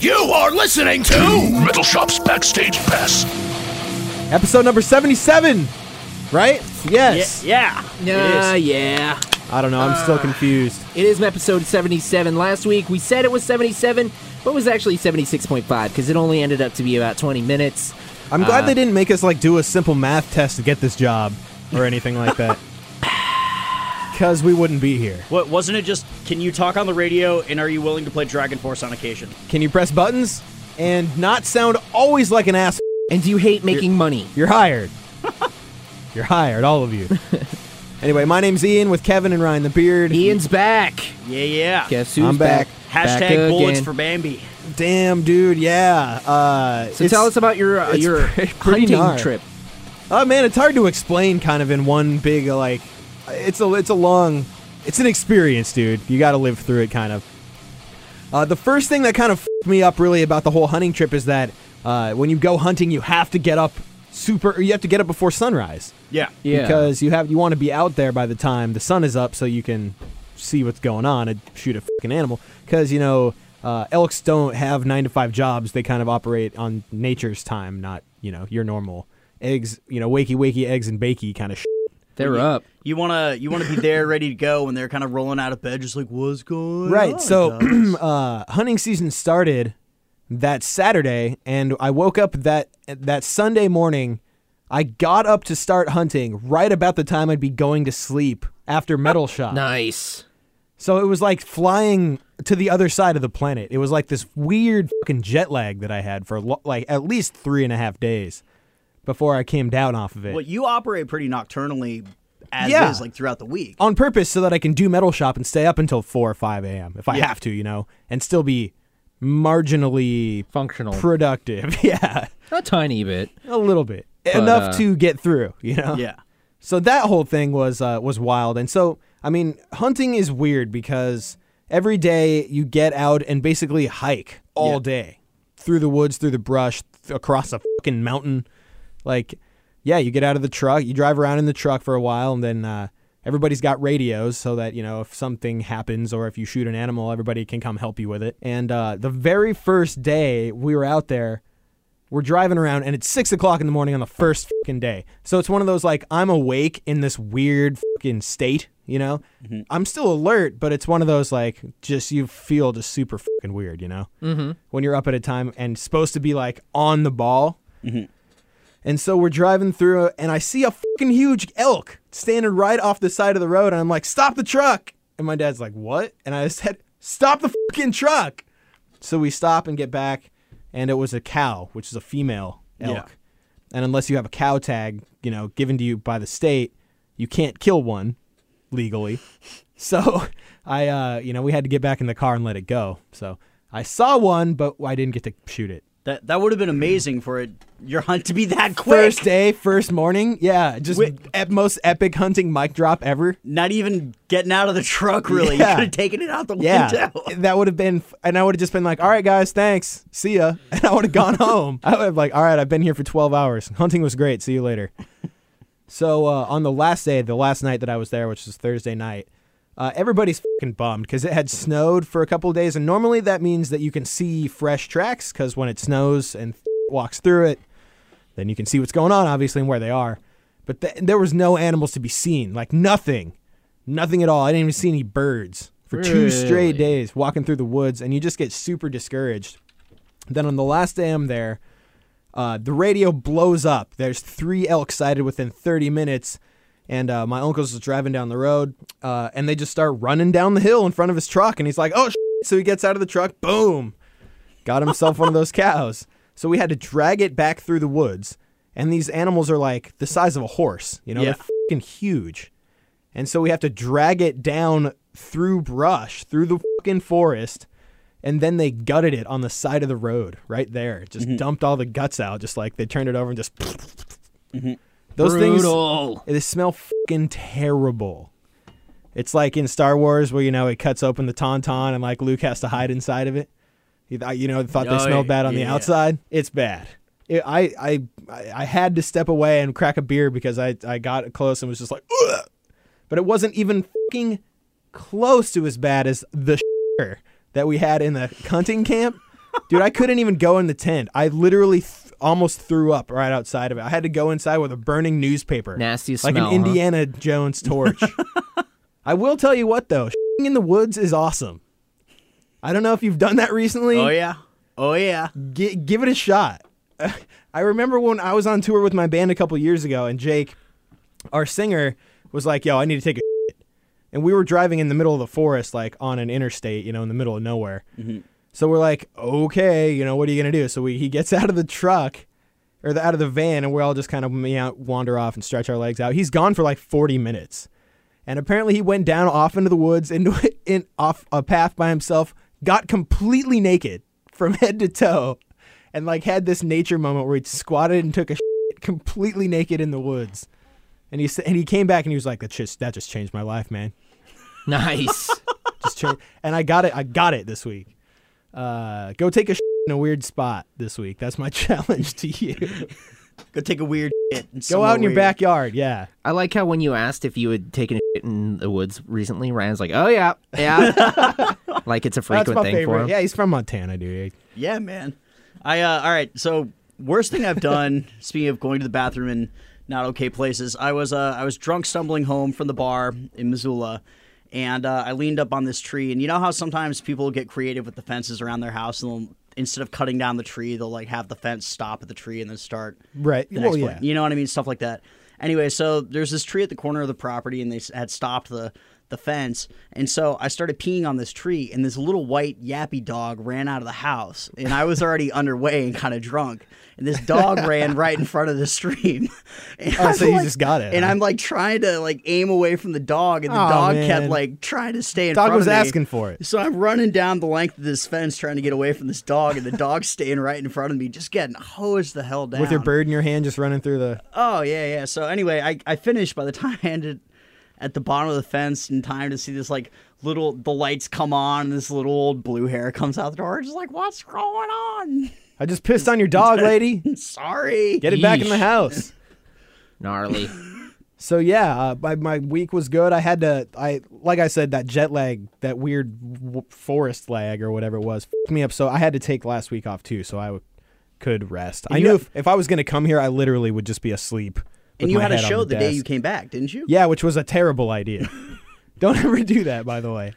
You are listening to Metal Shop's Backstage Pass. Episode number 77, right? Yes. Yeah. Yeah, uh, yeah. I don't know. I'm still uh, confused. It is episode 77. Last week we said it was 77, but it was actually 76.5 because it only ended up to be about 20 minutes. I'm glad uh, they didn't make us like do a simple math test to get this job or anything like that. Because we wouldn't be here. What wasn't it just can you talk on the radio and are you willing to play Dragon Force on occasion? Can you press buttons and not sound always like an ass? And do you hate making money? You're hired. You're hired, all of you. anyway, my name's Ian with Kevin and Ryan the Beard. Ian's back. Yeah, yeah. Guess who's I'm back. Hashtag bullets again. for Bambi. Damn, dude, yeah. Uh, So it's- tell us about your uh, it's your pretty- pretty hunting gnarly. trip. Oh man, it's hard to explain kind of in one big like it's a it's a long it's an experience, dude. You got to live through it kind of. Uh, the first thing that kind of f***ed me up really about the whole hunting trip is that uh, when you go hunting, you have to get up super or you have to get up before sunrise Yeah. Yeah. because you have you want to be out there by the time the sun is up so you can see what's going on and shoot a fucking animal because you know uh, elks don't have nine to five jobs they kind of operate on nature's time not you know your normal eggs you know wakey wakey eggs and bakey kind of shit. They're up. You wanna you wanna be there ready to go when they're kind of rolling out of bed, just like what's going right on? so uh, hunting season started that saturday and i woke up that that sunday morning i got up to start hunting right about the time i'd be going to sleep after metal shot Nice. So it was like flying to the other side of the planet. It was like this weird fucking jet lag that I had for lo- like at least three and a half days before I came down off of it well, you operate pretty nocturnally as Yeah. is, like throughout the week. on purpose so that I can do metal shop and stay up until four or five a.m. if I Yeah. have to, you know, and still be marginally Functional. productive. yeah, a tiny bit. a little bit enough uh, to get through, you know. Yeah. So that whole thing was uh, was wild, and so I mean, hunting is weird because every day you get out and basically hike all Yeah. day through the woods, through the brush, th- across a fucking mountain. Like, yeah, you get out of the truck, you drive around in the truck for a while, and then uh, everybody's got radios so that you know if something happens or if you shoot an animal, everybody can come help you with it. And uh, the very first day we were out there we're driving around and it's six o'clock in the morning on the first fucking day. So it's one of those like I'm awake in this weird fucking state, you know? I'm still alert, but it's one of those like just you feel just super fucking weird, you know? Mm-hmm. When you're up at a time and supposed to be like on the ball. And so we're driving through and I see a fucking huge elk standing right off the side of the road and I'm like, stop the truck. And my dad's like, what? And I said, stop the fucking truck. So we stop and get back, and it was a cow, which is a female elk. Yeah. And unless you have a cow tag, you know, given to you by the state, you can't kill one legally. So I, uh, you know, we had to get back in the car and let it go. So I saw one, but I didn't get to shoot it. That that would have been amazing for it your hunt to be that quick. First day, first morning, yeah, just ep- most epic hunting mic drop ever. Not even getting out of the truck really. Yeah. You could have taken it out the Yeah, window. that would have been, and I would have just been like, "All right, guys, thanks, see ya," and I would have gone home. I would have like, "All right, I've been here for 12 hours. Hunting was great. See you later." so uh, on the last day, the last night that I was there, which was Thursday night, uh, everybody's fucking bummed because it had snowed for a couple of days, and normally that means that you can see fresh tracks because when it snows and walks through it, then you can see what's going on, obviously, and where they are. But th- there was no animals to be seen, like nothing, nothing at all. I didn't even see any birds for two straight days walking through the woods, and you just get super discouraged. Then on the last day I'm there, uh, the radio blows up. There's three elk sighted within 30 minutes, and uh, my uncle's just driving down the road, uh, and they just start running down the hill in front of his truck, and he's like, "Oh!" Shit. So he gets out of the truck, boom, got himself one of those cows. So we had to drag it back through the woods, and these animals are like the size of a horse. You know, Yeah. they're fucking huge, and so we have to drag it down through brush, through the fucking forest, and then they gutted it on the side of the road right there. Just Mm-hmm. dumped all the guts out, just like they turned it over and just. Those things they smell fucking terrible. It's like in Star Wars where you know it cuts open the tauntaun and like Luke has to hide inside of it. You, th- you know, thought they Oh, smelled bad on the yeah. outside. It's bad. It, I, I I had to step away and crack a beer because I I got close and was just like, Ugh! but it wasn't even fucking close to as bad as the that we had in the hunting camp. Dude, I couldn't even go in the tent. I literally almost threw up right outside of it. I had to go inside with a burning newspaper. Nastiest smell. like an huh? Indiana Jones torch. I will tell you what though, in the woods is awesome. I don't know if you've done that recently. Oh yeah. Oh yeah. Gi- give it a shot. I remember when I was on tour with my band a couple years ago, and Jake, our singer, was like, "Yo, I need to take a." Shit. And we were driving in the middle of the forest, like on an interstate, you know, in the middle of nowhere. Mm-hmm. So we're like, "Okay, you know, what are you gonna do?" So we he gets out of the truck, or the, out of the van, and we're all just kind of me out, wander off and stretch our legs out. He's gone for like forty minutes, and apparently he went down off into the woods, into in off a path by himself, got completely naked from head to toe, and like had this nature moment where he squatted and took a shit completely naked in the woods. And he and he came back and he was like, "That just that just changed my life, man. Nice. Just changed." and I got it. I got it this week. Uh, go take a shit in a weird spot this week. That's my challenge to you. Go take a weird shit. go out in your weird. backyard. Yeah. I like how when you asked if you had taken a shit in the woods recently, Ryan's like, "Oh yeah, yeah," like it's a That's frequent my thing for him. Yeah, he's from Montana, dude. Yeah, man. I uh all right, so worst thing I've done, speaking of going to the bathroom in not okay places, I was uh I was drunk stumbling home from the bar in Missoula and uh, I leaned up on this tree and you know how sometimes people get creative with the fences around their house and they'll instead of cutting down the tree, they'll like have the fence stop at the tree and then start Right. the Well, yeah. point. You know what I mean? Stuff like that. Anyway, so there's this tree at the corner of the property, and they had stopped the the fence, and so I started peeing on this tree, and this little white yappy dog ran out of the house, and I was already underway and kind of drunk, and this dog ran right in front of the stream. And Oh, I'm so you like- just got it, And huh? I'm like trying to like aim away from the dog, and the Aw, dog man. kept like trying to stay in Dog front of me. Dog was asking for it. So I'm running down the length of this fence trying to get away from this dog, and the dog's staying right in front of me, just getting hosed the hell down. With your bird in your hand, just running through the. Oh yeah, yeah. So anyway, I, I finished by the time I ended at the bottom of the fence in time to see this like little the lights come on and this little old blue hair comes out the door. Just like, what's going on? I just pissed on your dog, lady. Sorry. Get it back in the house. Gnarly. So yeah, uh, my my week was good. I had to, I like I said, that jet lag, that weird w- forest lag or whatever it was, f***ed me up. So I had to take last week off too, so I w- could rest. I knew had- if, if I was gonna come here, I literally would just be asleep. And you had a show the the, day you came back, didn't you? Yeah, which was a terrible idea. Don't ever do that, by the way.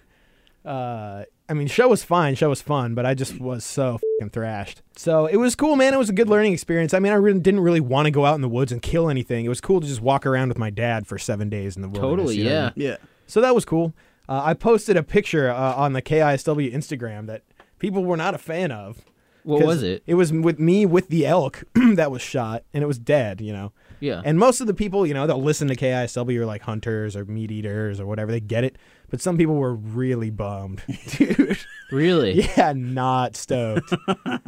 Uh, I mean, show was fine, show was fun, but I just was so fucking thrashed. So it was cool, man. It was a good learning experience. I mean, I really didn't really want to go out in the woods and kill anything. It was cool to just walk around with my dad for seven days in the wilderness. Totally, you know I yeah. mean? Yeah. So that was cool. Uh, I posted a picture uh, on the KISW Instagram that people were not a fan of. What was it? It was with me with the elk that was shot, and it was dead. You know. Yeah. And most of the people, you know, they'll listen to KISW or like hunters or meat eaters or whatever. They get it. But some people were really bummed, dude. really? yeah, not stoked.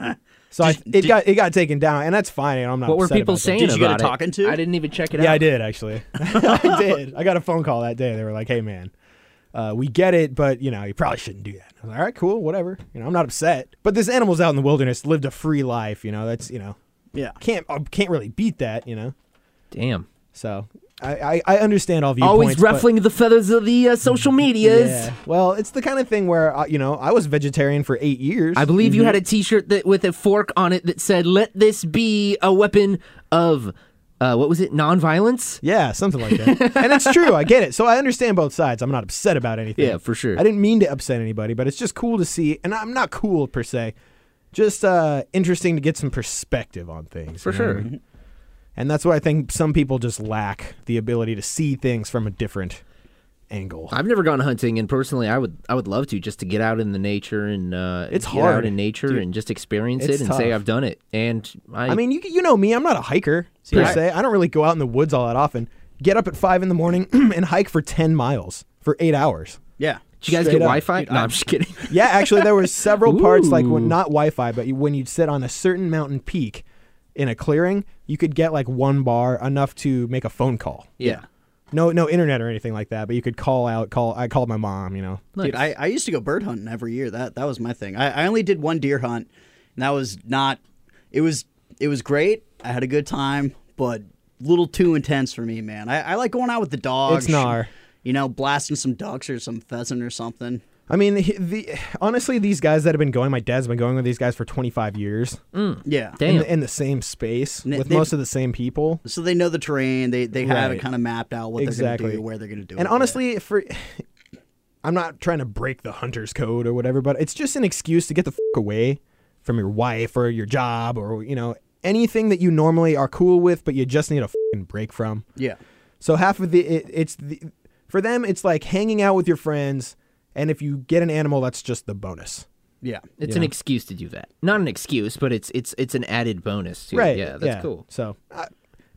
so I, it got it got taken down, and that's fine. and I'm not. What were people about that. saying Did you get a about it? talking to? I didn't even check it Yeah, out. Yeah, I did actually. I did. I got a phone call that day. They were like, "Hey, man, uh, we get it, but you know, you probably shouldn't do that." I was like, "All right, cool, whatever." You know, I'm not upset. But this animal's out in the wilderness, lived a free life. You know, that's you know, Yeah. can't uh, can't really beat that. You know, Damn. so I I, I understand all viewpoints. Always ruffling the feathers of the uh, social medias. Yeah. Well, it's the kind of thing where uh, you know I was vegetarian for eight years. I believe you had a T-shirt that with a fork on it that said, "Let this be a weapon of uh, what was it? Non-violence." yeah, something like that. and it's true. I get it. So I understand both sides. I'm not upset about anything. Yeah, for sure. I didn't mean to upset anybody, but it's just cool to see. And I'm not cool per se. Just uh, interesting to get some perspective on things. For you know what I sure. mean? And that's what I think some people just lack the ability to see things from a different angle. I've never gone hunting, and personally, I would I would love to just to get out in the nature and uh, It's get hard, out in nature dude. and just experience it and say. I've done it. And I, I mean, you you know me. I'm not a hiker per I- se. I don't really go out in the woods all that often. Get up at five in the morning and hike for ten miles for eight hours. Yeah. Did you guys Straight get up. Wi-Fi? no, I'm just kidding. Yeah, actually, there were several parts like when not Wi-Fi, but when you'd sit on a certain mountain peak in a clearing, you could get like one bar enough to make a phone call. Yeah. No, no internet or anything like that, but you could call out. Call. I called my mom. You know. Dude, I, I used to go bird hunting every year. That that was my thing. I, I only did one deer hunt, and that was not. It was it was great. I had a good time, but a little too intense for me, man. I, I like going out with the dogs. It's gnar. You know, blasting some ducks or some pheasant or something. I mean, the, the honestly, these guys that have been going, my dad's been going with these guys for 25 years mm. Yeah. in Damn. the, in the same space And with most of the same people. So they know the terrain. They they have it kind of mapped out what they're Exactly. going to do, where they're going to do it. And yeah. honestly, for I'm not trying to break the hunter's code or whatever, but it's just an excuse to get the fuck away from your wife or your job or you know anything that you normally are cool with, but you just need a fucking break from. yeah. So half of the it, it's the for them it's like hanging out with your friends, and if you get an animal, that's just the bonus. Yeah. It's Yeah. an excuse to do that. Not an excuse, but it's it's it's an added bonus. To right? Yeah, that's cool. So, uh,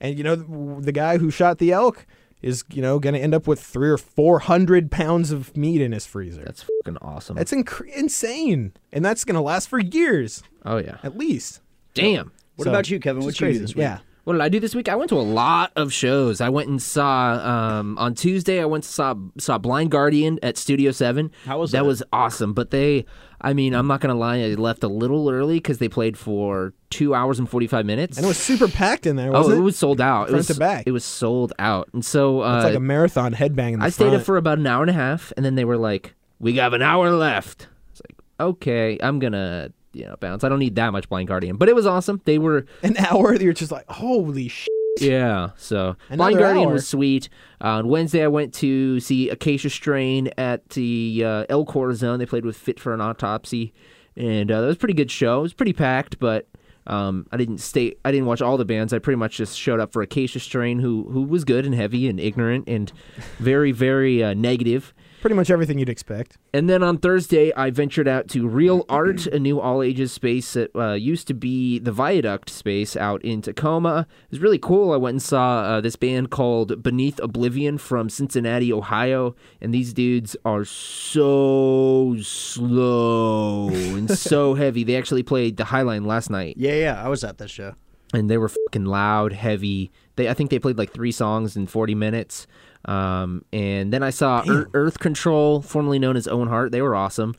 and you know the, the guy who shot the elk is you know going to end up with three or four hundred pounds of meat in his freezer. That's fucking awesome. That's inc- insane, and that's going to last for years oh yeah. at least. Damn. What So, about you, Kevin? it's What just you do crazy. this week? Yeah. What did I do this week? I went to a lot of shows. I went and saw um, on Tuesday. I went to saw saw Blind Guardian at Studio Seven. How was that? that? was awesome. But they, I mean, I'm not gonna lie. I left a little early because they played for two hours and 45 minutes. And it was super packed in there, oh, wasn't it was sold out. it Front was to back. It was sold out. And so uh, It's like a marathon headbang I stayed front. up for about an hour and a half, and then they were like, "We have an hour left." It's like, okay, I'm gonna you know bounce. I don't need that much Blind Guardian, but it was awesome. They were an hour. You're just like, holy shit. yeah. So Another Blind Guardian hour. was sweet. Uh, on Wednesday, I went to see Acacia Strain at the uh, El Corazon. They played with Fit for an Autopsy, and uh, that was a pretty good show. It was pretty packed, but. Um, I didn't stay. I didn't watch all the bands. I pretty much just showed up for Acacia Strain, who who was good and heavy and ignorant and very very uh, negative. Pretty much everything you'd expect. And then on Thursday, I ventured out to Real Art, a new all ages space that uh, used to be the Viaduct space out in Tacoma. It was really cool. I went and saw uh, this band called Beneath Oblivion from Cincinnati, Ohio. And these dudes are so slow and so heavy. They actually played the Highline last night Yeah, yeah. I was at this show. and they were fucking loud, heavy. They I think they played like three songs in 40 minutes. Um, and then I saw Ear- Earth Control, formerly known as Owen Hart. They were awesome.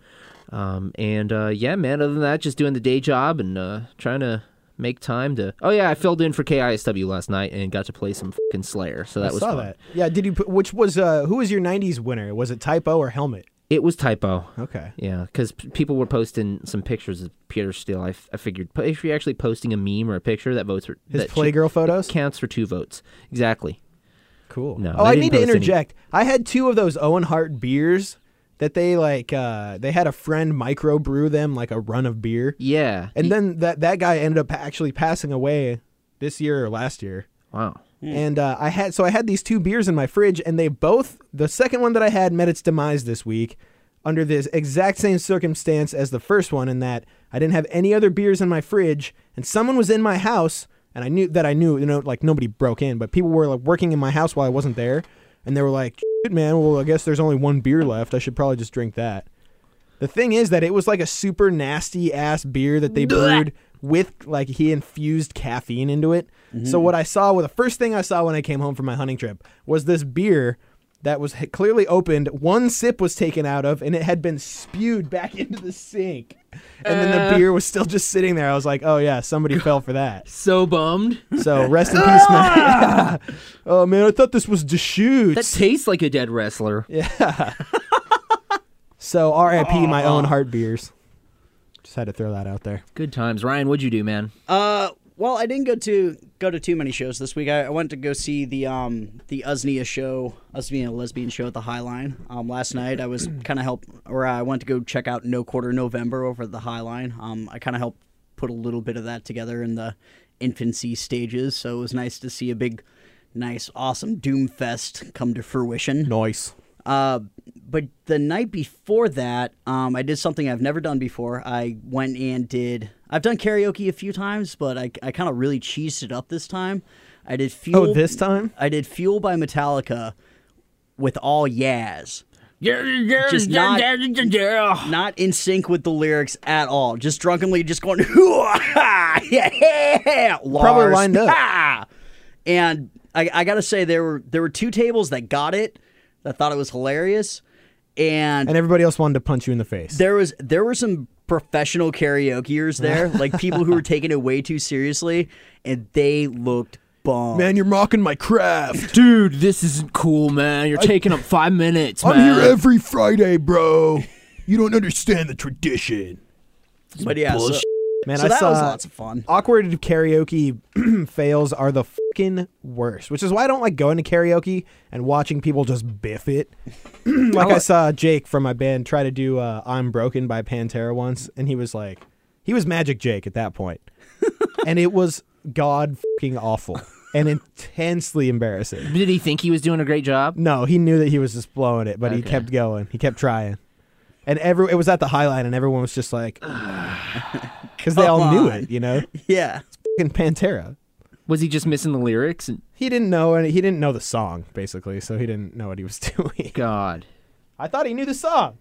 Um, and uh, yeah, man. Other than that, just doing the day job and uh, trying to make time to. Oh yeah, I filled in for KISW last night and got to play some fucking Slayer. So that I was saw fun. that. Yeah. Did you? Put, which was? Uh, who was your '90s winner? Was it Type O or Helmet? It was Type O. Okay. Yeah, because p- people were posting some pictures of Peter Steele. I, f- I figured if you're actually posting a meme or a picture, that votes for His that Playgirl photos. counts for two votes. Exactly. Cool. No, oh, I need to post any. interject. I had two of those Owen Hart beers that they like. Uh, they had a friend micro brew them like a run of beer, Yeah. and then that that guy ended up actually passing away this year or last year. wow. And uh, I had so I had these two beers in my fridge, and they both the second one that I had met its demise this week under this exact same circumstance as the first one, in that I didn't have any other beers in my fridge, and someone was in my house, and I knew that I knew you know like nobody broke in, but people were like working in my house while I wasn't there, and they were like, "Shit, man, well I guess there's only one beer left. I should probably just drink that." The thing is that it was like a super nasty ass beer that they brewed with like he infused caffeine into it. So mm-hmm. what I saw, well, the first thing I saw when I came home from my hunting trip was this beer that was clearly opened. One sip was taken out of, and it had been spewed back into the sink. And then the beer was still just sitting there. I was like, oh yeah, somebody fell for that. So bummed. So rest in peace, man. oh man, I thought this was That tastes like a dead wrestler. Yeah. so R.I.P. my Owen Hart beers. Just had to throw that out there. Good times. Ryan, what'd you do, man? Uh, well, I didn't go to go to too many shows this week. I, I went to go see the um the Usnea show, Usnea lesbian show at the Highline. Um, last night I was kind of help, or I went to go check out No Quarter November over at the Highline. Um, I kind of helped put a little bit of that together in the infancy stages, so it was nice to see a big, nice, awesome Doom Fest come to fruition. Nice. Uh, but the night before that, um, I did something I've never done before. I went and did. I've done karaoke a few times, but I, I kind of really cheesed it up this time. I did fuel. Oh, this time? I did "Fuel" by Metallica with all Yaz. Just not- not in sync with the lyrics at all. Just drunkenly, just going, yeah, Lars, lined up. ah." And I, I gotta say, there were there were two tables that got it, that thought it was hilarious, and, And everybody else wanted to punch you in the face. there was there were some professional karaokeers there, like people who were taking it way too seriously, and they looked bomb. Man, you're mocking my craft. Dude, this isn't cool, man. You're taking up five minutes, man. I'm here every Friday, bro. You don't understand the tradition. but yeah, so, bullshit. Man, so I that saw was lots of fun. awkward karaoke fails are the fucking worst, which is why I don't like going to karaoke and watching people just biff it. like I saw Jake from my band try to do uh, "I'm Broken" by Pantera once, and he was like, he was Magic Jake at that point, and it was god fucking awful and intensely embarrassing. Did he think he was doing a great job? No, he knew that he was just blowing it, but he Okay. kept going. He kept trying. And every it was at the Highline, and everyone was just like, because they all Come knew it, you know. Yeah, Fucking Pantera. Was he just missing the lyrics? And He didn't know, and he didn't know the song basically, so he didn't know what he was doing. God, I thought he knew the song.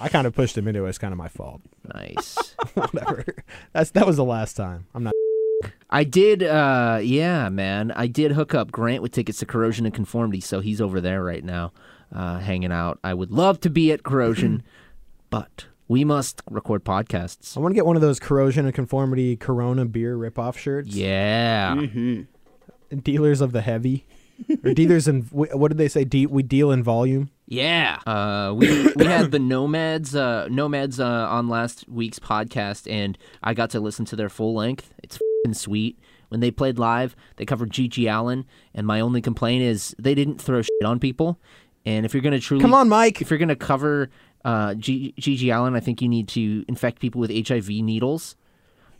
I kind of pushed him into it. It's kind of my fault. nice. Whatever. That's that was the last time. I'm not. I did, uh, yeah, man. I did hook up Grant with tickets to Corrosion of Conformity, so he's over there right now, uh, hanging out. I would love to be at Corrosion, but we must record podcasts. I want to get one of those corrosion of conformity Corona beer ripoff shirts. Yeah. Dealers of the heavy, or dealers in what did they say? De- we deal in volume. Yeah. Uh, we we had the Nomads uh, Nomads uh, on last week's podcast, and I got to listen to their full length. It's fing sweet. When they played live, they covered GG Allin, and my only complaint is they didn't throw shit on people. And if you're gonna truly Come on, Mike. if you're gonna cover uh, G- GG Allin, I think you need to infect people with HIV needles.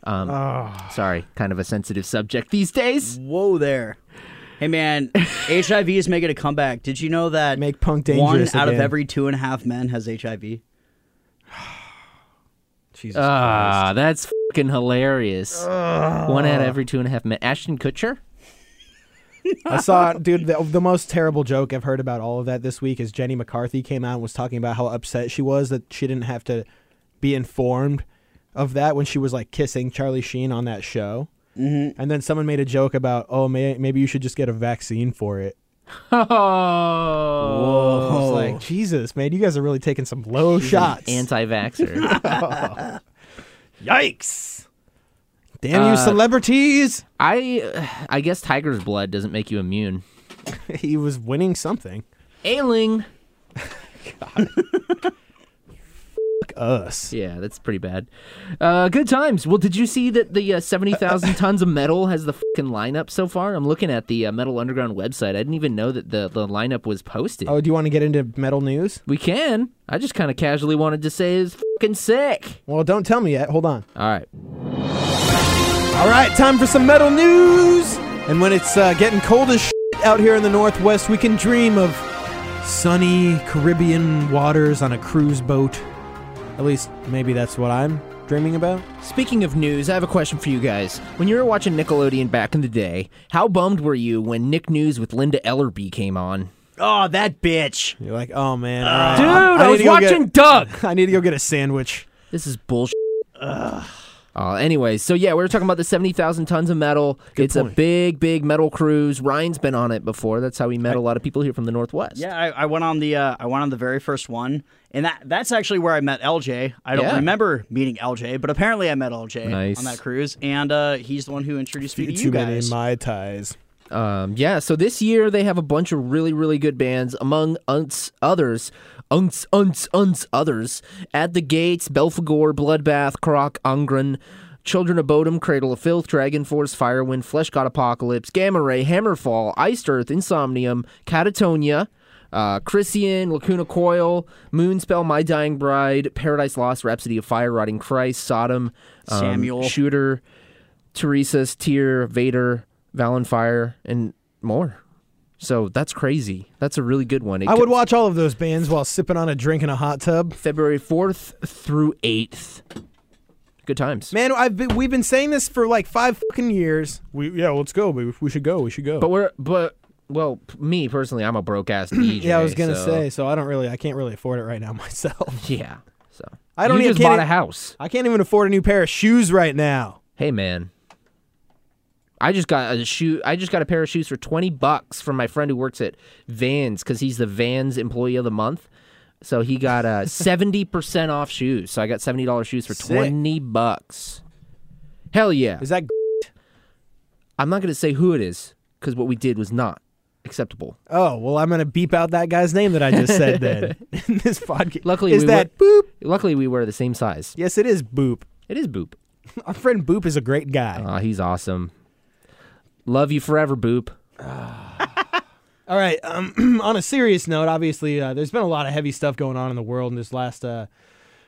Um, oh. Sorry, kind of a sensitive subject these days. whoa there. Hey man, HIV is making a comeback. Did you know that Make punk dangerous? one dangerous out of every two and a half men has HIV? Jesus Ah, that's fucking hilarious. One out of every two and a half men. Ashton Kutcher. I saw, dude, the, the most terrible joke I've heard about all of that this week is Jenny McCarthy came out and was talking about how upset she was that she didn't have to be informed of that when she was like kissing Charlie Sheen on that show. Mm-hmm. And then someone made a joke about, oh, may, maybe you should just get a vaccine for it. Oh, I was like, Jesus, man, you guys are really taking some low shots. anti-vaxxer. Yikes. Damn you, Uh, celebrities. I, I guess tiger's blood doesn't make you immune. he was winning something. Ailing. God. Us. Yeah, that's pretty bad. Uh, good times. Well, did you see that the uh, 70,000 tons of metal has the fucking lineup so far? I'm looking at the uh, Metal Underground website. I didn't even know that the, the lineup was posted. Oh, do you want to get into metal news? We can. I just kind of casually wanted to say it's fucking sick. Well, don't tell me yet. Hold on. All right. All right, time for some metal news. And when it's uh, getting cold as shit out here in the Northwest, we can dream of sunny Caribbean waters on a cruise boat. At least, maybe that's what I'm dreaming about. Speaking of news, I have a question for you guys. When you were watching Nickelodeon back in the day, how bummed were you when Nick News with Linda Ellerbee came on? Oh, that bitch. You're like, oh man, all right. Dude, I I, was to go get- watching Doug. I need to go get a sandwich. This is bullshit. Uh, anyways, so yeah, we were talking about the 70,000 tons of metal. it's a big, big metal cruise. Ryan's been on it before. That's how we met a lot of people here from the Northwest. Yeah, I, I went on the uh, I went on the very first one, and that that's actually where I met LJ. I don't Yeah. remember meeting LJ, but apparently I met LJ Nice. on that cruise, and uh, he's the one who introduced me to you Too many guys. mai tais. Um, yeah, so this year they have a bunch of really, really good bands, among others, uns, uns, uns others, At the Gates, Belphegor, Bloodbath, Croc, Ungren, Children of Bodom, Cradle of Filth, Dragon Force, Firewind, Fleshgod Apocalypse, Gamma Ray, Hammerfall, Iced Earth, Insomnium, Katatonia, uh, Krisiun, Lacuna Coil, Moonspell, My Dying Bride, Paradise Lost, Rhapsody of Fire, Rotting Christ, Sodom, um, Samael. Shooter, Teresa's Tear, Vader, Vallenfyre, and more. So that's crazy. That's a really good one. It I would co- watch all of those bands while sipping on a drink in a hot tub. February 4th through 8th. Good times. Man, I've been, we've been saying this for like five fucking years. We yeah, let's go. We, we should go. We should go. But we're but Well, me personally, I'm a broke ass DJ. Yeah, I was gonna so- say. So I don't really, I can't really afford it right now myself. Yeah. So I don't You even just can't bought a house. I can't even afford a new pair of shoes right now. Hey man. I just got a shoe. I just got a pair of shoes for twenty bucks from my friend who works at Vans because he's the Vans Employee of the Month. So he got uh, seventy percent off shoes. So I got seventy dollars shoes for Sick. twenty bucks. Hell yeah! Is that? I'm not gonna say who it is because what we did was not acceptable. Oh well, I'm gonna beep out that guy's name that I just said then in this podcast. Luckily, is we that were- boop? Luckily, we wear the same size. Yes, it is boop. It is Boop. Our friend Boop is a great guy. He's awesome. Love you forever, Boop. All right. Um, on a serious note, obviously, uh, there's been a lot of heavy stuff going on in the world in this last uh,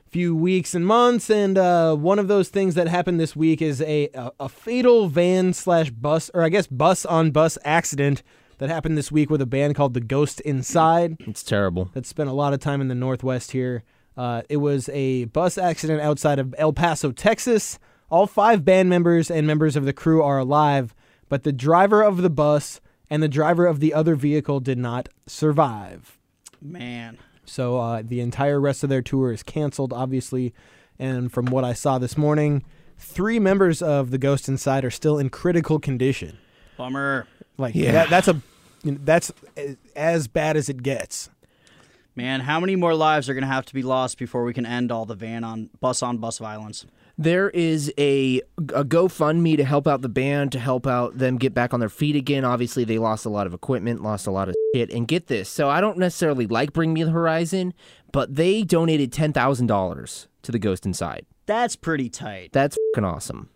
few weeks and months, and uh, one of those things that happened this week is a a, a fatal van slash bus, or I guess bus on bus accident that happened this week with a band called the Ghost Inside. It's terrible. that spent a lot of time in the Northwest here. Uh, it was a bus accident outside of El Paso, Texas. All five band members and members of the crew are alive, but the driver of the bus and the driver of the other vehicle did not survive. Man. So uh, the entire rest of their tour is canceled, obviously. And from what I saw this morning, three members of the Ghost Inside are still in critical condition. Bummer. Like Yeah. that, that's a you know, that's as bad as it gets. Man, how many more lives are going to have to be lost before we can end all the van on bus on bus violence? There is a, a GoFundMe to help out the band, to help out them get back on their feet again. Obviously, they lost a lot of equipment, lost a lot of shit. And get this so I don't necessarily like Bring Me the Horizon, but they donated $10,000 to the Ghost Inside. That's pretty tight. That's fucking awesome.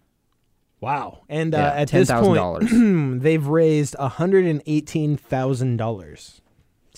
Wow. And uh, Yeah, at this point, $10,000. they've raised $118,000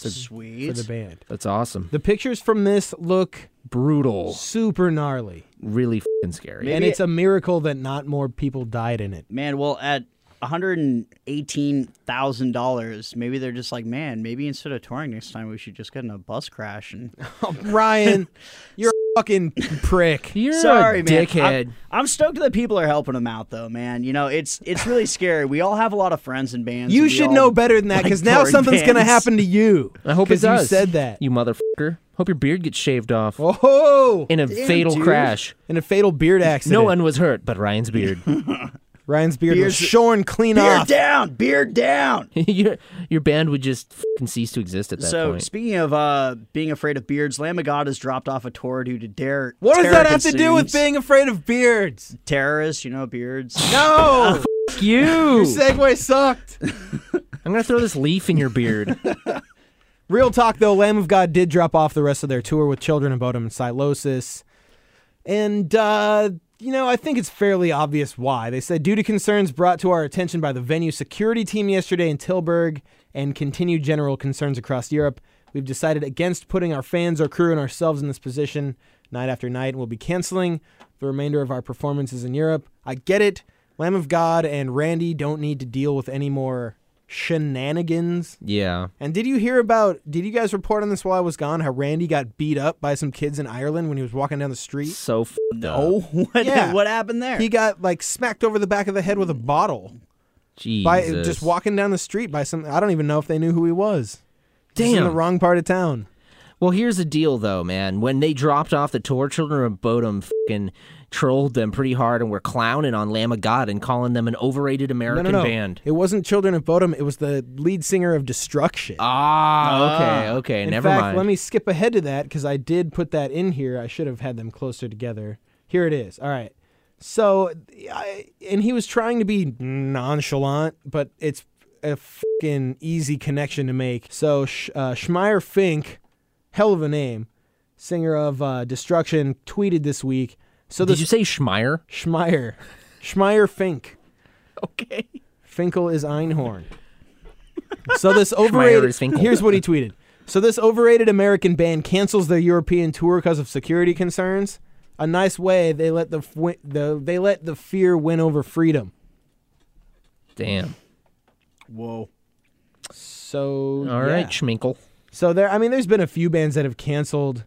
Sweet. for the band. That's awesome. The pictures from this look Brutal. super gnarly. Really fucking scary. Maybe and it's it- a miracle that not more people died in it. Man, well, at $118,000, maybe they're just like, man, maybe instead of touring next time, we should just get in a bus crash. And Oh, Ryan, you're a fucking prick. You're sorry, a man. dickhead. I'm, I'm stoked that people are helping them out, though, man. You know, it's it's really scary. We all have a lot of friends in bands. You and should know better than that like because now touring something's going to happen to you. I hope it 'Cause you said that. You motherfucker. Hope your beard gets shaved off Oh, in a Damn, fatal dude. crash. in a fatal beard accident. No one was hurt but Ryan's beard. Ryan's beard was Beard's- shorn clean off. Beard off. down, beard down. your your band would just fucking cease to exist at that point. So point. speaking of uh, being afraid of beards, Lamb of God has dropped off a tour due to dare. What does terror that have to do with concerns. being afraid of beards? terrorists? You know, beards. No, Fuck you. your segue sucked. I'm gonna throw this leaf in your beard. Real talk though, Lamb of God did drop off the rest of their tour with Children of Bodom and Sylosis. And, uh, you know, I think it's fairly obvious why. They said, due to concerns brought to our attention by the venue security team yesterday in Tilburg and continued general concerns across Europe, we've decided against putting our fans, our crew, and ourselves in this position night after night, and we'll be canceling the remainder of our performances in Europe. I get it. Lamb of God and Randy don't need to deal with any more shenanigans. yeah. And did you hear about? Did you guys report on this while I was gone? How Randy got beat up by some kids in Ireland when he was walking down the street. So f- No, what, Yeah. what happened there? He got like smacked over the back of the head with a bottle Jesus. by just walking down the street by some. I don't even know if they knew who he was. Just in Damn. the wrong part of town. Well, here's the deal, though, man. When they dropped off the tour, Children of Bodom fucking trolled them pretty hard and were clowning on Lamb of God and calling them an overrated American no, no. band. It wasn't Children of Bodom. It was the lead singer of Destruction. Ah, okay, Ah. okay. In never fact, mind. let me skip ahead to that because I did put that in here. I should have had them closer together. Here it is. All right. So, I, and he was trying to be nonchalant, but it's a fucking easy connection to make. So, Sh- uh, Schmeier Fink, hell of a name, singer of uh, Destruction, tweeted this week. So Did you say Schmeier? Schmeier, Schmeier Fink. Okay. Finkel is Einhorn. So this overrated. is Finkel. Here's what he tweeted. So this overrated American band cancels their European tour because of security concerns. A nice way they let the, the they let the fear win over freedom. Damn. Whoa. So All right, yeah. Schminkle. So there, I mean, there's been a few bands that have canceled.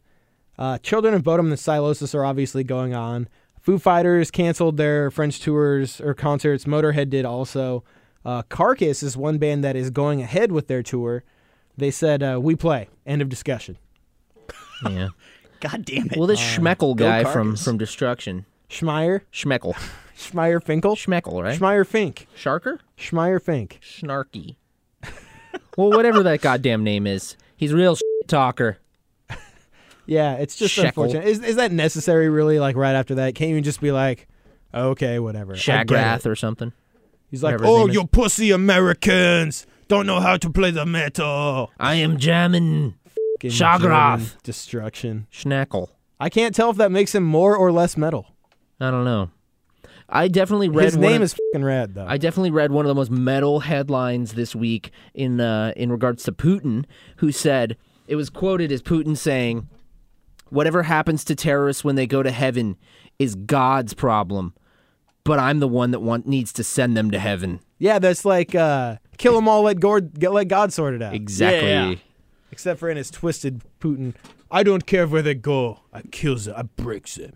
Uh, Children of Bodom and the Sylosis are obviously going on. Foo Fighters canceled their French tours or concerts. Motorhead did also. Uh, Carcass is one band that is going ahead with their tour. They said, uh, "We play." End of discussion. Yeah. God damn it. Well, this Schmeckel guy from Carcass. from Destruction, Schmeier, Schmeckel, Schmeier Finkel, Schmeckel, right? Schmeier Fink, Sharker, Schmeier Fink. Snarky. well, whatever that goddamn name is, he's a real shit talker. Yeah, it's just Shekel. unfortunate. Is is that necessary? Really? Like right after that, can't you just be like, "Okay, whatever." Shagrath or something. He's like, whatever his "Oh, name is." you pussy Americans don't know how to play the metal." I am jamming Fucking Shagrath. German destruction. Schnackle. I can't tell if that makes him more or less metal. I don't know. I definitely read His one name of- is fucking rad though. I definitely read one of the most metal headlines this week in uh, in regards to Putin, who said it was quoted as Putin saying, "Whatever happens to terrorists when they go to heaven is God's problem, but I'm the one that want, needs to send them to heaven." yeah, that's like uh, kill them all. Let God get let God sort it out. Exactly. Yeah. Except for in his twisted Putin. I don't care where they go. I kills them. I breaks them.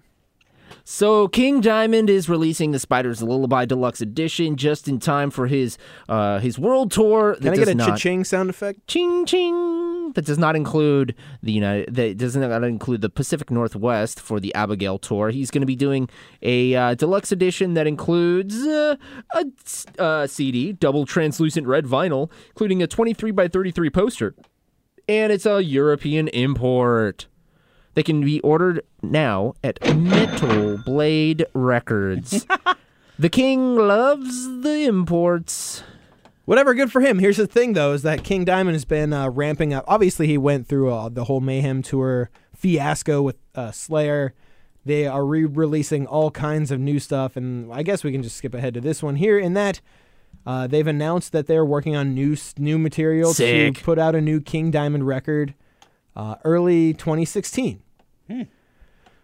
So King Diamond is releasing the Spider's Lullaby Deluxe Edition just in time for his uh, his world tour. That Can I get a not, cha-ching sound effect? ching ching that does not include the United that does not include the Pacific Northwest for the Abigail tour. He's going to be doing a uh, deluxe edition that includes uh, a uh, CD, double translucent red vinyl, including a 23 by 33 poster, and it's a European import. They can be ordered now at Metal Blade Records. the King loves the imports. Whatever, good for him. Here's the thing, though, is that King Diamond has been uh, ramping up. Obviously, he went through uh, the whole Mayhem tour fiasco with uh, Slayer. They are re-releasing all kinds of new stuff, and I guess we can just skip ahead to this one here. In that, uh, they've announced that they're working on new new material Sick. to put out a new King Diamond record uh, early 2016.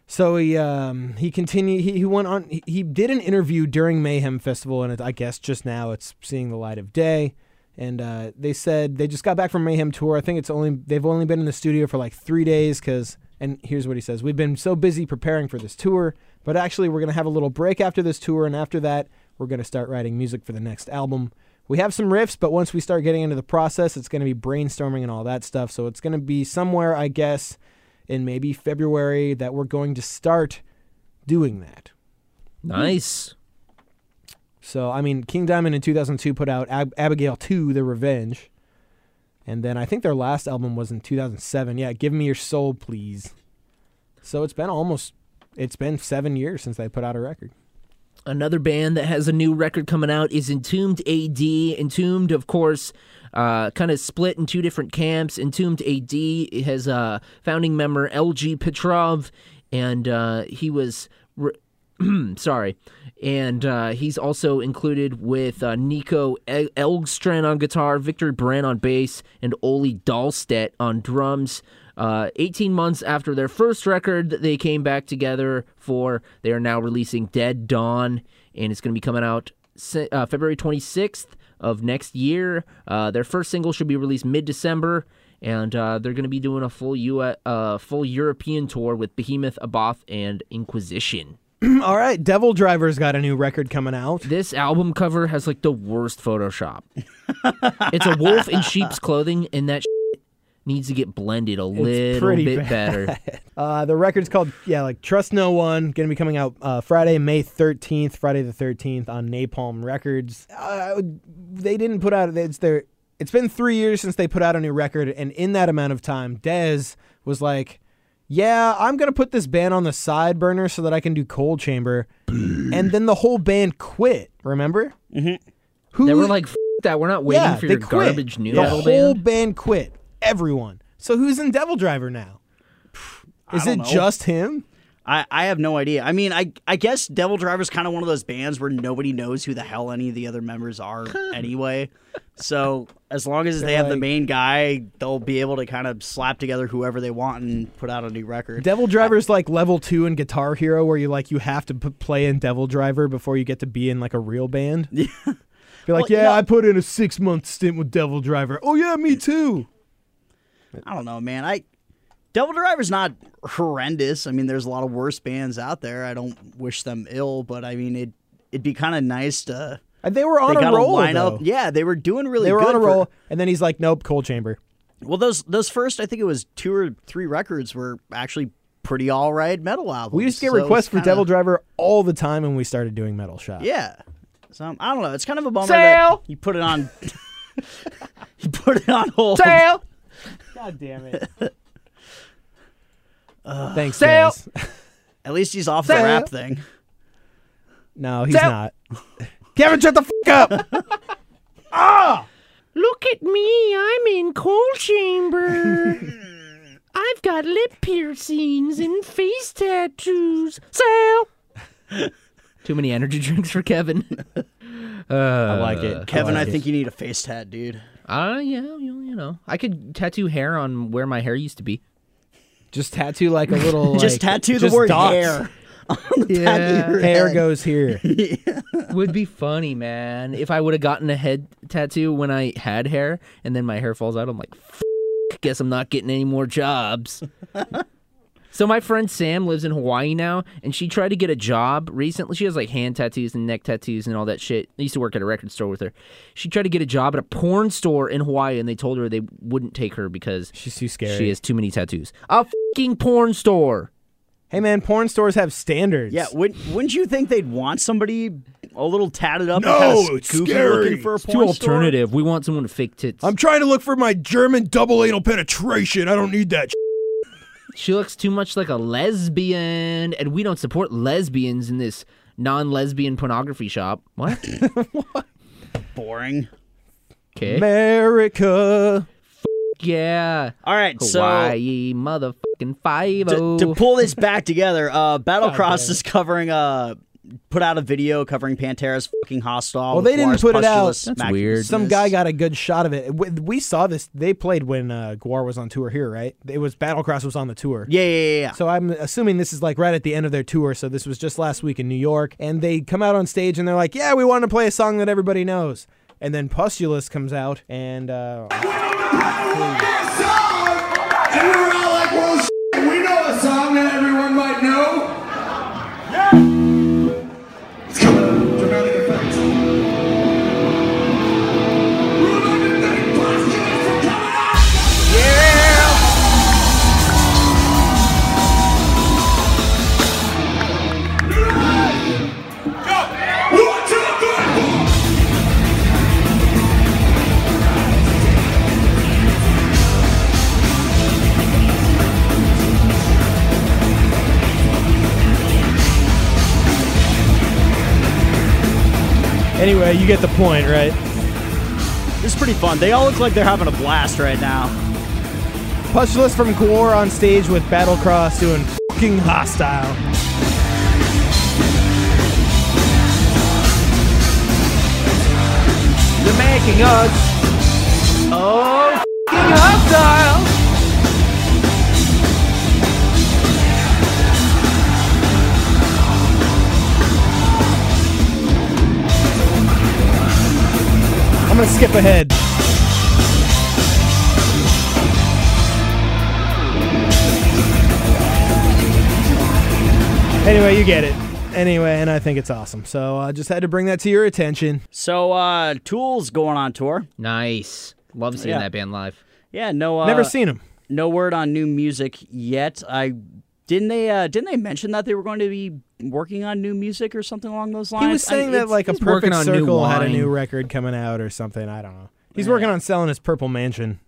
So he um, he continued. He, he went on. He, he did an interview during Mayhem Festival, and it, I guess just now it's seeing the light of day. And uh, they said they just got back from Mayhem tour. I think it's only they've only been in the studio for like three days. Cause and here's what he says: We've been so busy preparing for this tour, but actually we're gonna have a little break after this tour, and after that we're gonna start writing music for the next album. We have some riffs, but once we start getting into the process, it's gonna be brainstorming and all that stuff. So it's gonna be somewhere, I guess, in maybe February that we're going to start doing that. Nice. So, I mean, King Diamond in 2002 put out Ab- Abigail 2, The Revenge. And then I think their last album was in 2007. Yeah, Give Me Your Soul, Please. So it's been almost, it's been seven years since they put out a record. Another band that has a new record coming out is Entombed AD. Entombed, of course, uh, kind of split in two different camps. Entombed AD has a founding member LG Petrov, and uh, he was. Re- sorry. And uh, he's also included with uh, Nico El- Elgstrand on guitar, Victor Brandt on bass, and Oli Dahlstedt on drums. Uh, 18 months after their first record, they came back together for. They are now releasing Dead Dawn, and it's going to be coming out uh, February 26th of next year. Uh, their first single should be released mid December, and uh, they're going to be doing a full U- uh, full European tour with Behemoth, Abbath, and Inquisition. All right, Devil Driver's got a new record coming out. This album cover has like the worst Photoshop. it's a wolf in sheep's clothing, and that needs to get blended a little bit bad. better. Uh, the record's called, yeah, like Trust No One. Going to be coming out uh, Friday, May 13th, Friday the 13th on Napalm Records. Uh, they didn't put out, it's their, it's been three years since they put out a new record. And in that amount of time, Dez was like, yeah, I'm going to put this band on the side burner so that I can do Coal Chamber. and then the whole band quit, remember? Mm-hmm. Who, they were like, F- that. We're not waiting yeah, for your quit. garbage new the whole band. band quit. Everyone. So who's in Devil Driver now? Is it know. just him? I, I have no idea. I mean, I I guess Devil Driver's kind of one of those bands where nobody knows who the hell any of the other members are anyway. So as long as they have the main guy, they'll be able to kind of slap together whoever they want and put out a new record. Devil Driver's like level two in Guitar Hero, where you like you have to p- play in Devil Driver before you get to be in like a real band. Yeah. Be like, Well, yeah, know- I put in a six month stint with Devil Driver. Oh yeah, me too. I don't know, man. I Devil Driver's not horrendous. I mean, there's a lot of worse bands out there. I don't wish them ill, but I mean, it it'd be kind of nice to Uh, They were on they a roll. a lineup. though. Yeah, they were doing really they were on a for- roll, and then he's like, "Nope, Coal Chamber." Well, those those first, I think it was two or three records were actually pretty all right metal albums. We used to get So requests for kinda- Devil Driver all the time when we started doing Metal Shop. Yeah. So I don't know. It's kind of a bummer Sale! that you put it on. you put it on hold. Sale! God damn it. Thanks, Sale. guys. At least he's off the Sale! rap thing. No, he's Sale. not. Kevin, shut the fuck up. Ah! Look at me, I'm in Coal Chamber. I've got lip piercings and face tattoos. Sale! Too many energy drinks for Kevin. I like it. Uh, Kevin, I, like it. think you need a face tat, dude. Uh, yeah, you, you know. I could tattoo hair on where my hair used to be. just tattoo like a little. Just like, tattoo the just word dots. hair on the back of your Hair head. goes here. Would be funny, man. If I would have gotten a head tattoo when I had hair and then my hair falls out, I'm like, F- guess I'm not getting any more jobs. so my friend Sam lives in Hawaii now, and she tried to get a job recently. She has like hand tattoos and neck tattoos and all that shit. I used to work at a record store with her. She tried to get a job at a porn store in Hawaii, and they told her they wouldn't take her because She's too scary. she has too many tattoos. A fucking porn store. Hey man, porn stores have standards. Yeah, wouldn't, wouldn't you think they'd want somebody a little tatted up No, and kind of it's goofy scary. looking for a It's too porn store? alternative. We want someone with fake tits. I'm trying to look for my German double anal penetration. I don't need that. She looks too much like a lesbian, and we don't support lesbians in this non-lesbian pornography shop. What? What? Boring. Okay. America. Yeah. All right, so Hawaii, motherfucking five to, to pull this back together, uh, Battlecross is covering uh put out a video covering Pantera's fucking hostile. Well, they didn't put it out. That's Mac weird. Some guy got a good shot of it. We, we saw this. They played when uh, Gwar was on tour here, right? It was Battlecross was on the tour. Yeah, yeah, yeah, yeah. So I'm assuming this is like right at the end of their tour. So this was just last week in New York, and they come out on stage and they're like, "Yeah, we want to play a song that everybody knows." And then Pustulus comes out and uh, anyway, you get the point, right? This is pretty fun. They all look like they're having a blast right now. Pustulus from Gwar on stage with Battlecross doing fucking hostile. You're making us oh fucking hostile. I'm gonna skip ahead. Anyway, you get it. Anyway, and I think it's awesome. So I just had to bring that to your attention. So uh Tool's going on tour. Nice. Love seeing Yeah. that band live. Yeah, no uh, Never seen him. no word on new music yet. I didn't they uh didn't they mention that they were going to be working on new music or something along those lines? He was I- saying that like a perfect on circle had a new record coming out or something. I don't know. He's working on selling his Purple Mansion.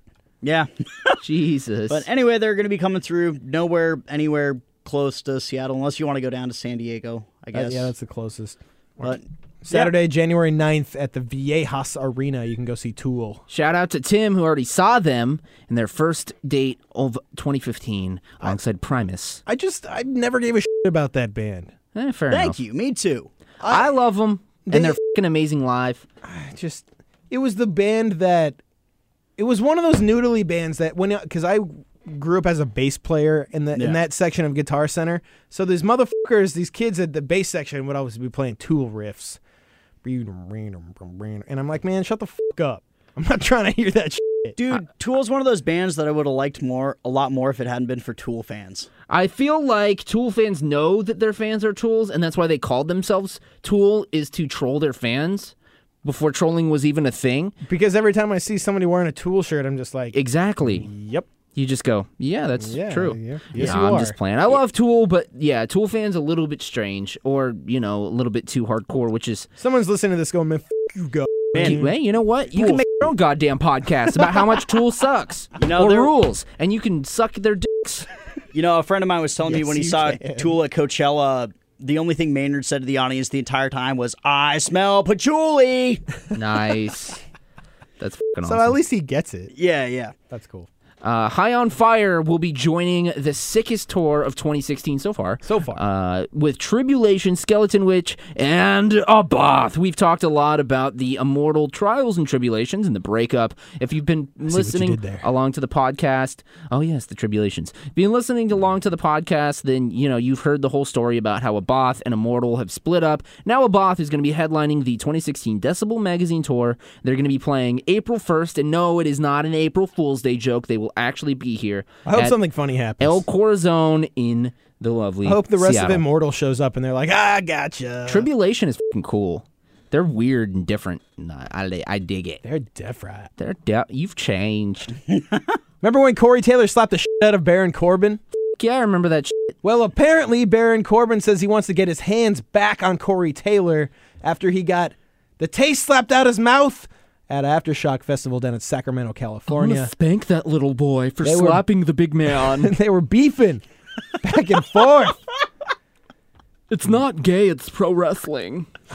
yeah. Jesus. But anyway, they're going to be coming through nowhere anywhere close to Seattle unless you want to go down to San Diego, I Uh, guess. yeah, that's the closest. But Saturday, January 9th at the Viejas Arena. You can go see Tool. Shout out to Tim, who already saw them in their first date of 2015 alongside Primus. I just, I never gave a shit about that band. Eh, fair thank enough. you. Me too. I love them, They- and they're fucking amazing live. I just, it was the band that, it was one of those noodly bands that when, because I grew up as a bass player in the Yeah. in that section of Guitar Center. So these motherfuckers, these kids at the bass section would always be playing Tool riffs. And I'm like, man, shut the fuck up. I'm not trying to hear that shit. Dude, Tool's one of those bands that I would have liked more a lot more if it hadn't been for Tool fans. I feel like Tool fans know that their fans are Tools, and that's why they called themselves Tool is to troll their fans. before trolling was even a thing. Because every time I see somebody wearing a Tool shirt, I'm just like, Exactly. yep. You just go, yeah, that's Yeah, true. yeah. Yes, Nah, you I'm are. just playing. I love Tool, but yeah, Tool fans a little bit strange, or you know, a little bit too hardcore, which is Someone's listening to this going, man, f- you go. Man, hey, you know what? You can make your own goddamn podcast about how much Tool sucks You know, or there- rules, and you can suck their dicks. You know, a friend of mine was telling me when he saw can. Tool at Coachella, the only thing Maynard said to the audience the entire time was, I smell patchouli. nice. That's fucking awesome. So awesome. at least he gets it. yeah, yeah. That's cool. Uh, High on Fire will be joining the sickest tour of 2016 so far. So far. Uh, with Tribulation, Skeleton Witch, and Abbath. We've talked a lot about the immortal trials and tribulations and the breakup. If you've been you listening there. along to the podcast, oh yes, the tribulations. If you've been listening along to the podcast, then you know you've heard the whole story about how Abbath and Immortal have split up. Now Abbath is going to be headlining the 2016 Decibel Magazine tour. They're going to be playing April 1st, and no, it is not an April Fool's Day joke. They will actually be here. I hope something funny happens. El Corazon in the lovely. I hope the rest Seattle. of Immortal shows up and they're like, ah, gotcha. Tribulation is fucking cool. They're weird and different. Nah, I, I dig it. They're rat. They're de- you've changed. Remember when Corey Taylor slapped the shit out of Baron Corbin? yeah, I remember that. Shit. Well, apparently Baron Corbin says he wants to get his hands back on Corey Taylor after he got the taste slapped out his mouth at Aftershock Festival down in Sacramento, California. spank that little boy for They were- slapping the big man. They were beefing back and forth. it's not gay. It's pro wrestling.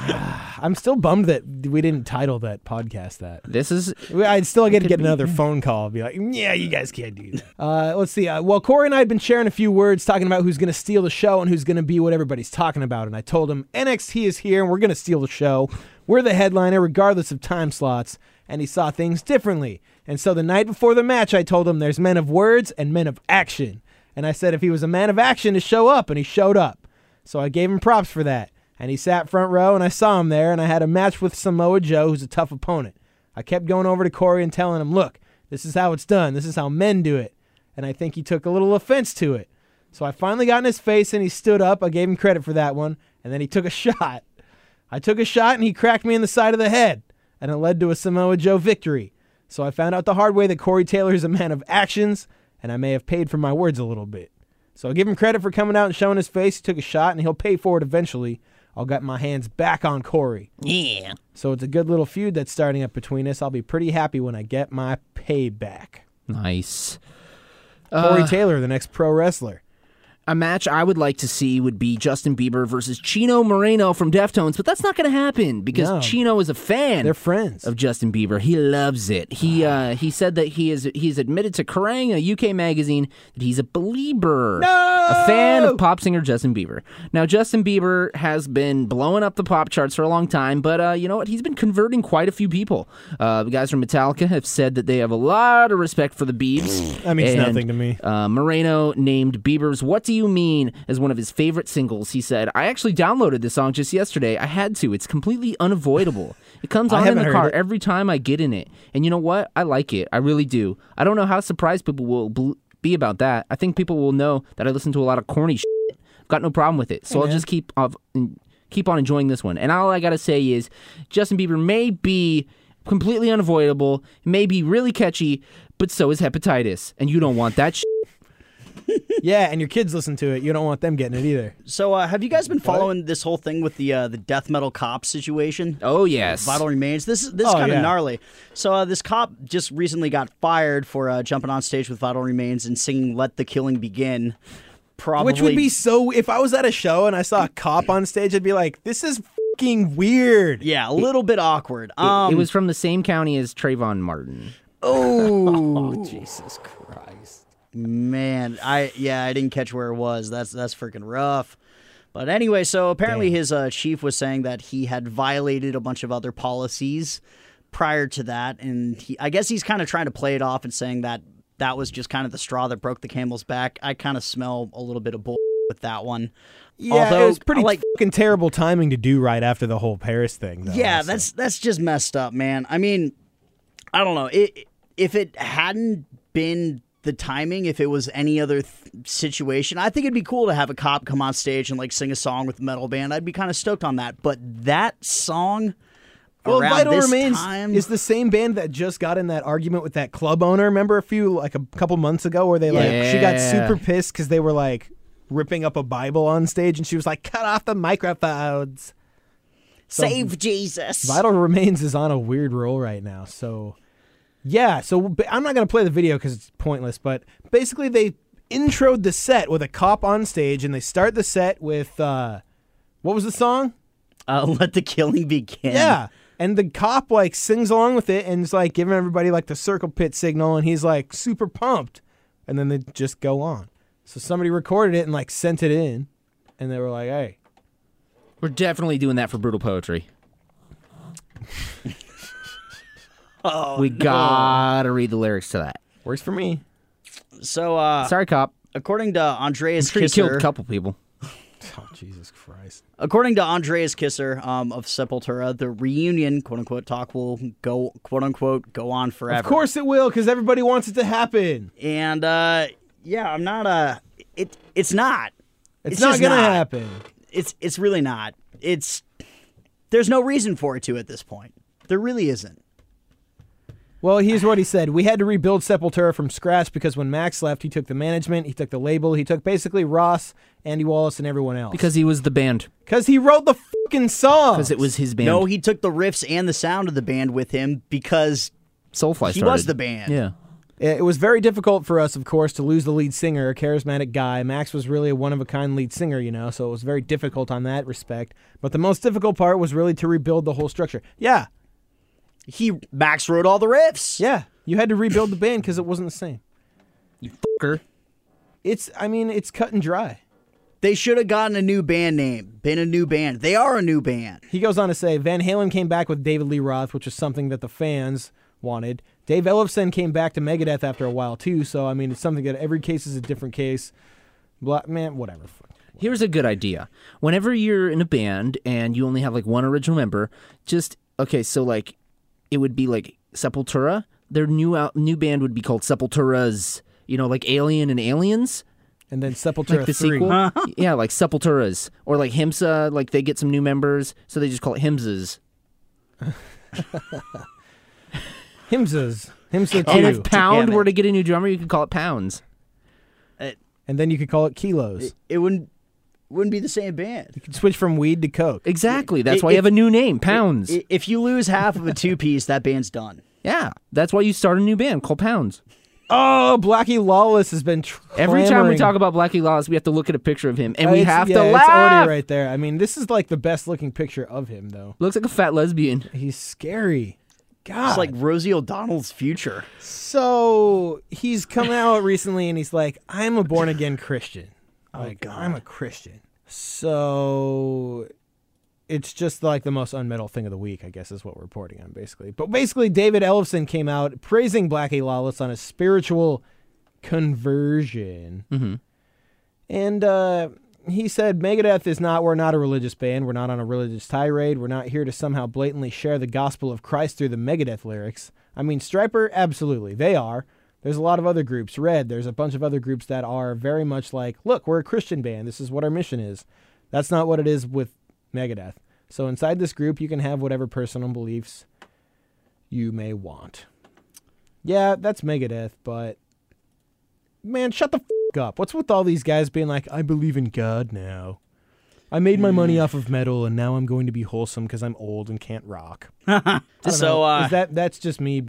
I'm still bummed that we didn't title that podcast that. This is I'd still get to get another phone call. Be like, yeah, you guys can't do that. Uh, let's see. Uh, well, Corey and I had been sharing a few words talking about who's going to steal the show and who's going to be what everybody's talking about. And I told him NXT is here and we're going to steal the show. We're the headliner, regardless of time slots. And he saw things differently. And so the night before the match, I told him there's men of words and men of action. And I said if he was a man of action to show up, and he showed up. So I gave him props for that. And he sat front row, and I saw him there, and I had a match with Samoa Joe, who's a tough opponent. I kept going over to Corey and telling him, look, this is how it's done. This is how men do it. And I think he took a little offense to it. So I finally got in his face, and he stood up. I gave him credit for that one. And then he took a shot. I took a shot, and he cracked me in the side of the head. And it led to a Samoa Joe victory. So I found out the hard way that Corey Taylor is a man of actions, and I may have paid for my words a little bit. So I give him credit for coming out and showing his face. He took a shot, and he'll pay for it eventually. I'll get my hands back on Corey. yeah. So it's a good little feud that's starting up between us. I'll be pretty happy when I get my payback. Nice. Corey uh, Taylor, the next pro wrestler. A match I would like to see would be Justin Bieber versus Chino Moreno from Deftones, but that's not going to happen because No. Chino is a fan. They're friends. of Justin Bieber. He loves it. He uh, he said that he is he's admitted to Kerrang, a UK magazine, that he's a believer, a fan of pop singer Justin Bieber. Now Justin Bieber has been blowing up the pop charts for a long time, but uh, you know what? He's been converting quite a few people. Uh, the guys from Metallica have said that they have a lot of respect for the Biebs. That means And, nothing to me. Uh, Moreno named Bieber's "What Do You Mean" as one of his favorite singles. He said, "I actually downloaded this song just yesterday. I had to. It's completely unavoidable. It comes on in the car it. every time I get in it. And you know what? I like it. I really do. I don't know how surprised people will bl- be about that. I think people will know that I listen to a lot of corny shit. Got no problem with it. So I'll man. just keep of keep on enjoying this one. And all I gotta say is, Justin Bieber may be completely unavoidable, may be really catchy, but so is hepatitis, and you don't want that. Shit. Yeah, and your kids listen to it. You don't want them getting it either. So, uh, have you guys been following this whole thing with the uh, the death metal cop situation? Oh yes. Vital remains. This is this Oh, kind of yeah. gnarly. So uh, this cop just recently got fired for uh, jumping on stage with Vital Remains and singing "Let the Killing Begin." Probably, Which would be so. If I was at a show and I saw a cop on stage, I'd be like, "This is fucking weird." yeah, a little bit awkward. It- Um, it was from the same county as Trayvon Martin. Oh, Jesus Christ! Man, I yeah, I didn't catch where it was. That's that's freaking rough. But anyway, so apparently his uh, chief was saying that he had violated a bunch of other policies prior to that, and he, I guess he's kind of trying to play it off and saying that that was just kind of the straw that broke the camel's back. I kind of smell a little bit of bull with that one. Yeah, Although, it was pretty like- fucking terrible timing to do right after the whole Paris thing. Though, Yeah, honestly. that's that's just messed up, man. I mean, I don't know. It, if it hadn't been the timing, if it was any other th- situation, I think it'd be cool to have a cop come on stage and like sing a song with a metal band. I'd be kind of stoked on that. But that song, Well, Vital Remains time. is the same band that just got in that argument with that club owner. Remember a few like a couple months ago where they like she got super pissed because they were like ripping up a Bible on stage, and she was like, "Cut off the microphones." Save Jesus. Vital Remains is on a weird roll right now. So, yeah. So I'm not gonna play the video because it's pointless. But basically, they introed the set with a cop on stage, and they start the set with uh, what was the song? Uh, let the killing begin. Yeah. And the cop like sings along with it and is like giving everybody like the circle pit signal and he's like super pumped. And then they just go on. So somebody recorded it and like sent it in and they were like, "Hey, We're definitely doing that for brutal poetry. Oh, we gotta read the lyrics to that. works for me." So, uh, Sorry, cop. according to Andreas Sure, you killed a couple people. Oh, Jesus Christ. according to Andreas Kisser um, of Sepultura, the reunion "quote unquote" talk will go "quote unquote" go on forever. Of course it will cuz everybody wants it to happen. And uh, yeah, I'm not uh It it's not. It's, It's not going to not. happen. It's it's really not. It's there's no reason for it to at this point. There really isn't. Well, here's what he said. We had to rebuild Sepultura from scratch because when Max left, he took the management, he took the label, he took basically Ross, Andy Wallace, and everyone else. Because he was the band. Cause he wrote the fucking song. Because it was his band. No, he took the riffs and the sound of the band with him because Soulfly he started. was the band. Yeah. It was very difficult for us, of course, to lose the lead singer, a charismatic guy. Max was really a one of a kind lead singer, you know, so it was very difficult on that respect. But the most difficult part was really to rebuild the whole structure. Yeah, He Max wrote all the riffs. yeah, you had to rebuild the band because it wasn't the same. You fucker. It's, I mean, it's cut and dry. They should have gotten a new band name, been a new band. They are a new band. He goes on to say Van Halen came back with David Lee Roth, which is something that the fans wanted. Dave Ellefson came back to Megadeth after a while too, so I mean, it's something that every case is a different case. Blah, man, whatever. Here's a good idea. Whenever you're in a band and you only have like one original member, just okay. So like, it would be like Sepultura. Their new out, new band would be called Sepulturas. You know, like Alien and Aliens, And then Sepultura like the 3. sequel. yeah, like Sepulturas or like Himsa. Like they get some new members, so they just call it Himsas. Himsas. Himsa 2. And if Pound damn it. were to get a new drummer, you could call it Pounds. and then you could call it kilos. It wouldn't wouldn't be the same band. You could switch from weed to coke. Exactly. That's I- why you have a new name, Pounds. I- If you lose half of a two piece, that band's done. yeah, that's why you start a new band called Pounds. Oh, Blackie Lawless has been tr- Every time we talk about Blackie Lawless, we have to look at a picture of him, and Uh, we it's- have yeah, to It's laugh. already right there. I mean, this is like the best looking picture of him, though. Looks like a fat lesbian. He's scary. God. It's like Rosie O'Donnell's future. so he's come out recently and he's like, I'm a born again Christian. Oh, Like, I'm a Christian. So it's just like the most unmetal thing of the week, I guess, is what we're reporting on, basically. But basically, David Ellefson came out praising Blackie Lawless on a spiritual conversion. Mm-hmm. And uh, he said, Megadeth is not, we're not a religious band. We're not on a religious tirade. We're not here to somehow blatantly share the gospel of Christ through the Megadeth lyrics. I mean, Stryper, absolutely. They are. There's a lot of other groups. Red, there's a bunch of other groups that are very much like, look, we're a Christian band. This is what our mission is. That's not what it is with Megadeth. So inside this group, you can have whatever personal beliefs you may want. Yeah, that's Megadeth, but man, shut the f- up. What's with all these guys being like, I believe in God now? I made my money off of metal, and now I'm going to be wholesome because I'm old and can't rock. So uh, Is that that's just me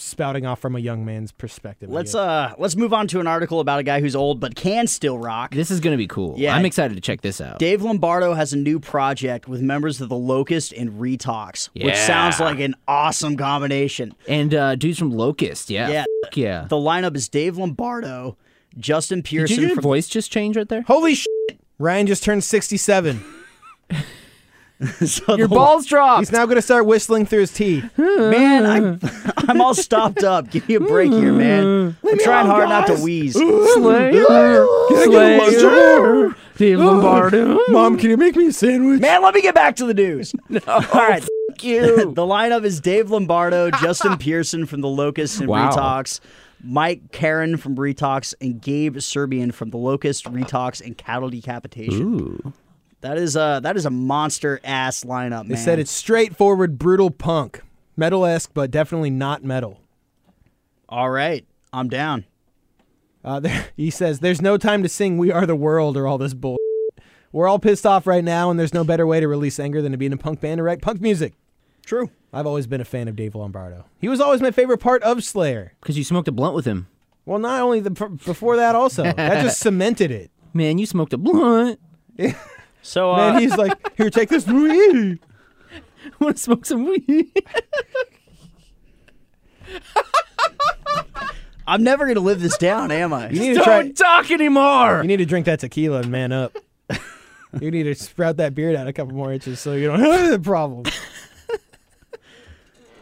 spouting off from a young man's perspective. Let's uh let's move on to an article about a guy who's old but can still rock. This is going to be cool. Yeah. I'm excited to check this out. Dave Lombardo has a new project with members of the Locust and Retox, which sounds like an awesome combination. and uh, dudes from Locust, yeah. Yeah. Fuck yeah. The lineup is Dave Lombardo, Justin Pearson. Did Pearson your from voice just change right there? Holy shit! Ryan just turned 67. so Your the- balls dropped. He's now going to start whistling through his teeth. Man, I'm I'm all stopped up. Give me a break here, man. Hmm. I'm trying hard not to wheeze. Slayer. Slayer. Dave Lombardo. Mom, can you make me a sandwich? Man, let me get back to the news. Oh, all right. Thank you. the lineup is Dave Lombardo, Justin Pearson from the Locust and Wow. Retox, Mike Crain from Retox, and Gabe Serbian from the Locust, Retox, and Cattle Decapitation. Ooh. That is uh that is a monster ass lineup, They man. said it's straightforward, brutal punk, metal esque, but definitely not metal. all right. I'm down. Uh, there, he says, "There's no time to sing "We Are the World" or all this bull. We're all pissed off right now, and there's no better way to release anger than to be in a punk band and write punk music." True. I've always been a fan of Dave Lombardo. He was always my favorite part of Slayer. Because you smoked a blunt with him. Well, not only the before that, also that just cemented it. Man, you smoked a blunt. So uh, Man, he's like, "Here, take this." weed." want to smoke some weed? I'm never gonna live this down, am I? You need to try. Don't talk anymore. You need to drink that tequila and man up. you need to sprout that beard out a couple more inches so you don't have the problem.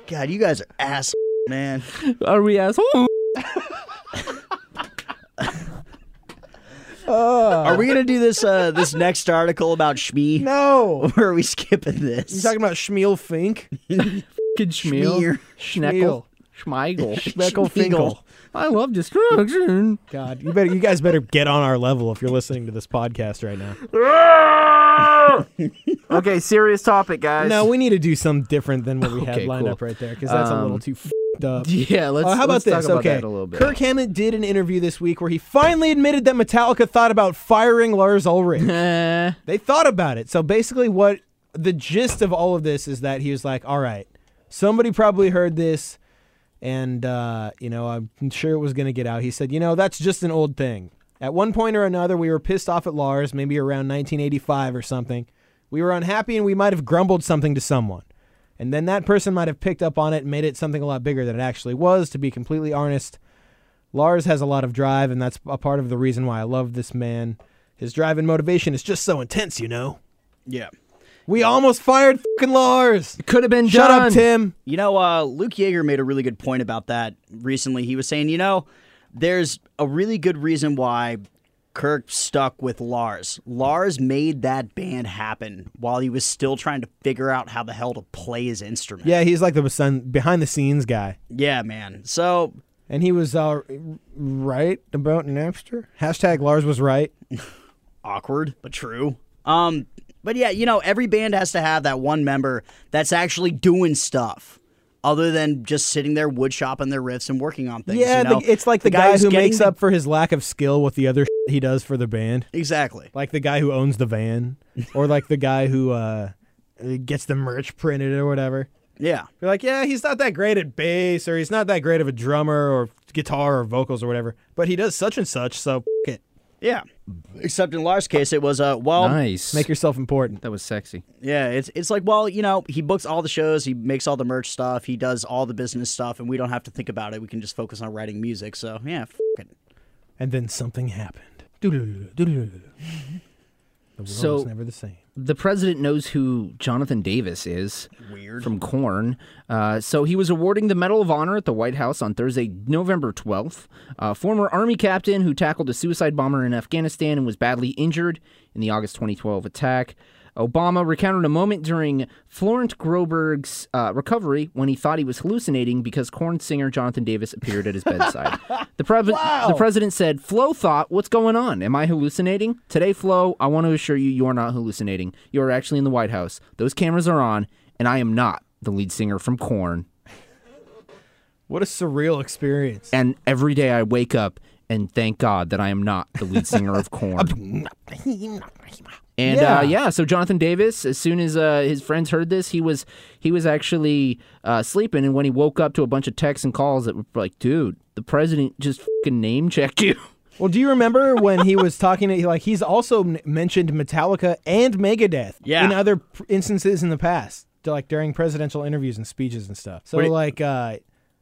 God, you guys are ass, man. Are we assholes? Are we gonna do this uh this next article about Shmee? No, Or are we skipping this? you talking about Schmiel Fink? Good schmeal. Schmear. Schneckle. Schmeigel. Schmeckel Finkel. I love destruction. God, you better, you guys better get on our level if you're listening to this podcast right now. okay, serious topic, guys. No, we need to do some different than what we had lined cool. up right there because that's a little Um, too f***ed up. Yeah, let's. Oh, how about let's this? Talk about okay, that a little bit. Kirk Hammett did an interview this week where he finally admitted that Metallica thought about firing Lars Ulrich. Eh, they thought about it. So basically, what the gist of all of this is that he was like, "All right, somebody probably heard this, and uh, you know, I'm sure it was going to get out." He said, "You know, that's just an old thing. At one point or another, we were pissed off at Lars, maybe around 1985 or something. We were unhappy, and we might have grumbled something to someone." And then that person might have picked up on it and made it something a lot bigger than it actually was, to be completely honest. Lars has a lot of drive, and that's a part of the reason why I love this man. His drive and motivation is just so intense, you know? Yeah. We almost fired fucking Lars! It could have been Shut done. up, Tim! You know, uh, Luke Yeager made a really good point about that recently. He was saying, you know, there's a really good reason why Kirk stuck with Lars. Lars made that band happen while he was still trying to figure out how the hell to play his instrument. Yeah, he's like the behind the scenes guy. Yeah, man. So, And he was uh, right about Napster. Hashtag Lars was right. awkward, but true. Um, but yeah, you know, every band has to have that one member that's actually doing stuff. Other than just sitting there wood shopping their riffs and working on things. yeah, you know? the, it's like the, guy, who's who makes the- up for his lack of skill with the other he does for the band. Exactly. Like the guy who owns the van, or like the guy who uh, gets the merch printed or whatever. Yeah. You're like, yeah, he's not that great at bass, or he's not that great of a drummer, or guitar, or vocals, or whatever. But he does such and such, so f- it. Yeah. Except in Lars' case, it was uh well, Nice. Make yourself important. that was sexy. yeah, it's it's like well, you know, he books all the shows, he makes all the merch stuff, he does all the business stuff, and we don't have to think about it. We can just focus on writing music. So yeah, f- it. And then something happened. The world So- was never the same. The president knows who Jonathan Davis is. Weird. From Korn. Uh, so he was awarding the Medal of Honor at the White House on Thursday, November 12th. Uh, former Army captain who tackled a suicide bomber in Afghanistan and was badly injured in the August 2012 attack. Obama recounted a moment during Florent Groberg's uh, recovery when he thought he was hallucinating because Korn singer Jonathan Davis appeared at his bedside. the, pre- the president said, Flo thought, What's going on? Am I hallucinating? Today, Flo, I want to assure you, you are not hallucinating. You are actually in the White House. Those cameras are on, and I am not the lead singer from Korn. What a surreal experience. And every day I wake up and thank God that I am not the lead singer of Korn. And Yeah. uh, yeah, so Jonathan Davis, as soon as uh, his friends heard this, he was he was actually uh, sleeping, and when he woke up to a bunch of texts and calls that were like, "Dude, the president just fucking name checked you." Well, do you remember when he was talking to like he's also mentioned Metallica and Megadeth Yeah. in other instances in the past, like during presidential interviews and speeches and stuff. So Wait. like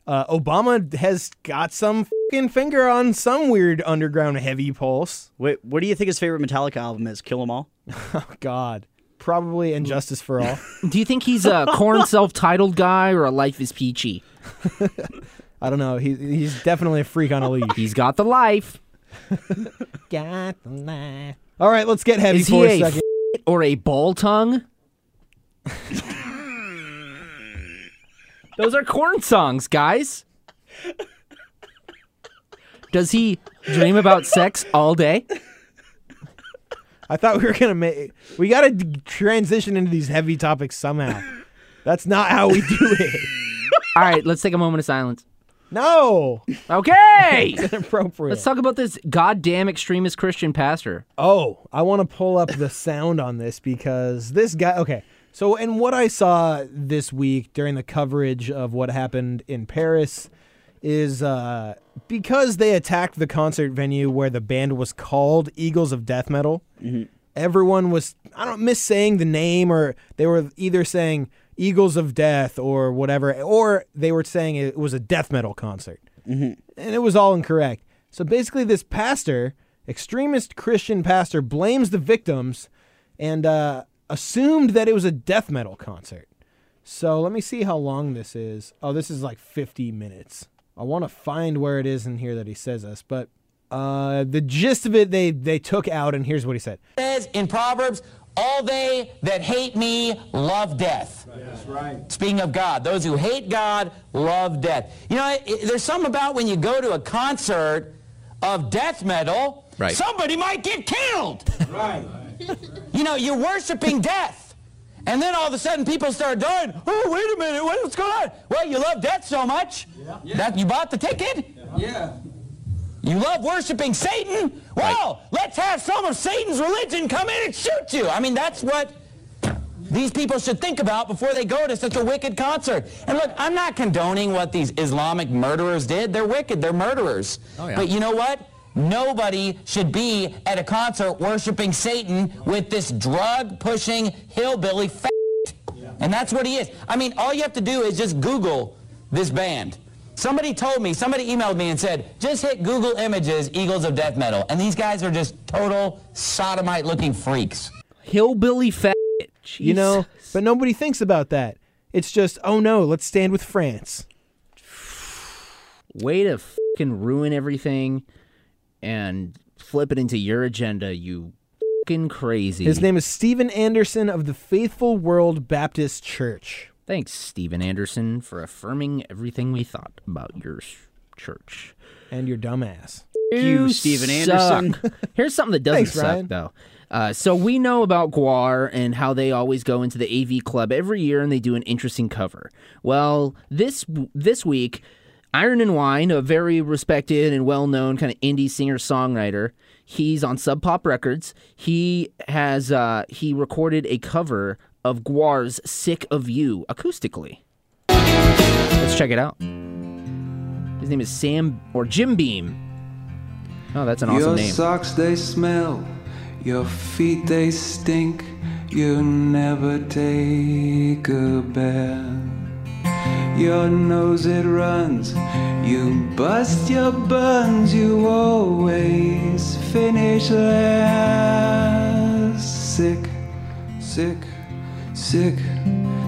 uh, Obama has got some fucking finger on some weird underground heavy pulse. Wait, what do you think his favorite Metallica album is? Kill 'Em All. Oh God, probably Injustice for All. Do you think he's a Korn self-titled guy or a Life is Peachy? I don't know. He, he's definitely a freak on a leash. He's got the life. got the laugh. All right, let's get heavy Is for he a a second. f- or a ball tongue? Those are Korn songs, guys. Does he dream about sex all day? I thought we were gonna make. We got to transition into these heavy topics somehow. That's not how we do it. All right, let's take a moment of silence. No, Okay. inappropriate. Let's talk about this goddamn extremist Christian pastor. Oh, I want to pull up the sound on this because this guy. Okay, so and what I saw this week during the coverage of what happened in Paris is uh, because they attacked the concert venue where the band was called Eagles of Death Metal. Everyone was I don't miss saying the name or they were either saying Eagles of Death or whatever, or they were saying it was a death metal concert and it was all incorrect. So basically, this pastor, extremist Christian pastor, blames the victims and uh, assumed that it was a death metal concert. So let me see how long this is. Oh, this is like 50 minutes. I want to find where it is in here that he says this, but uh, the gist of it they they took out, and here's what he said. says in Proverbs, all they that hate me love death. That's right. Speaking of God, those who hate God love death. You know, it- there's something about when you go to a concert of death metal, Right. somebody might get killed. Right. You know, you're worshiping death. And then all of a sudden people start dying. Oh, wait a minute, what's going on? Well, you love death so much that you bought the ticket. Yeah. You love worshiping Satan? Well, let's have some of Satan's religion come in and shoot you. I mean, that's what these people should think about before they go to such a wicked concert. And look, I'm not condoning what these Islamic murderers did. They're wicked, they're murderers. Oh, but you know what? Nobody should be at a concert worshiping Satan with this drug pushing hillbilly f- and that's what he is. I mean, all you have to do is just Google this band. Somebody told me, somebody emailed me and said, just hit Google Images Eagles of Death Metal. And these guys are just total sodomite looking freaks. Hillbilly fat. You know, but nobody thinks about that. It's just, oh no, let's stand with France. way to fucking ruin everything and flip it into your agenda, you fucking crazy. His name is Stephen Anderson of the Faithful World Baptist Church. Thanks, Stephen Anderson, for affirming everything we thought about your s- church. And your dumbass. you, Steven Anderson. suck. Here's something that doesn't Thanks, suck, Ryan. though. Uh, so we know about Gwar and how they always go into the AV Club every year and they do an interesting cover. Well, this this week, Iron and Wine, a very respected and well known kind of indie singer songwriter, he's on Sub Pop Records. He has uh, he recorded a cover of Gwar's "Sick of You" acoustically. Let's check it out. His name is Sam or Jim Beam. Oh, that's an awesome Your name. socks they smell, your feet they stink. You never take a bath. Your nose it runs, you bust your buns. You always finish last. Sick, sick, sick,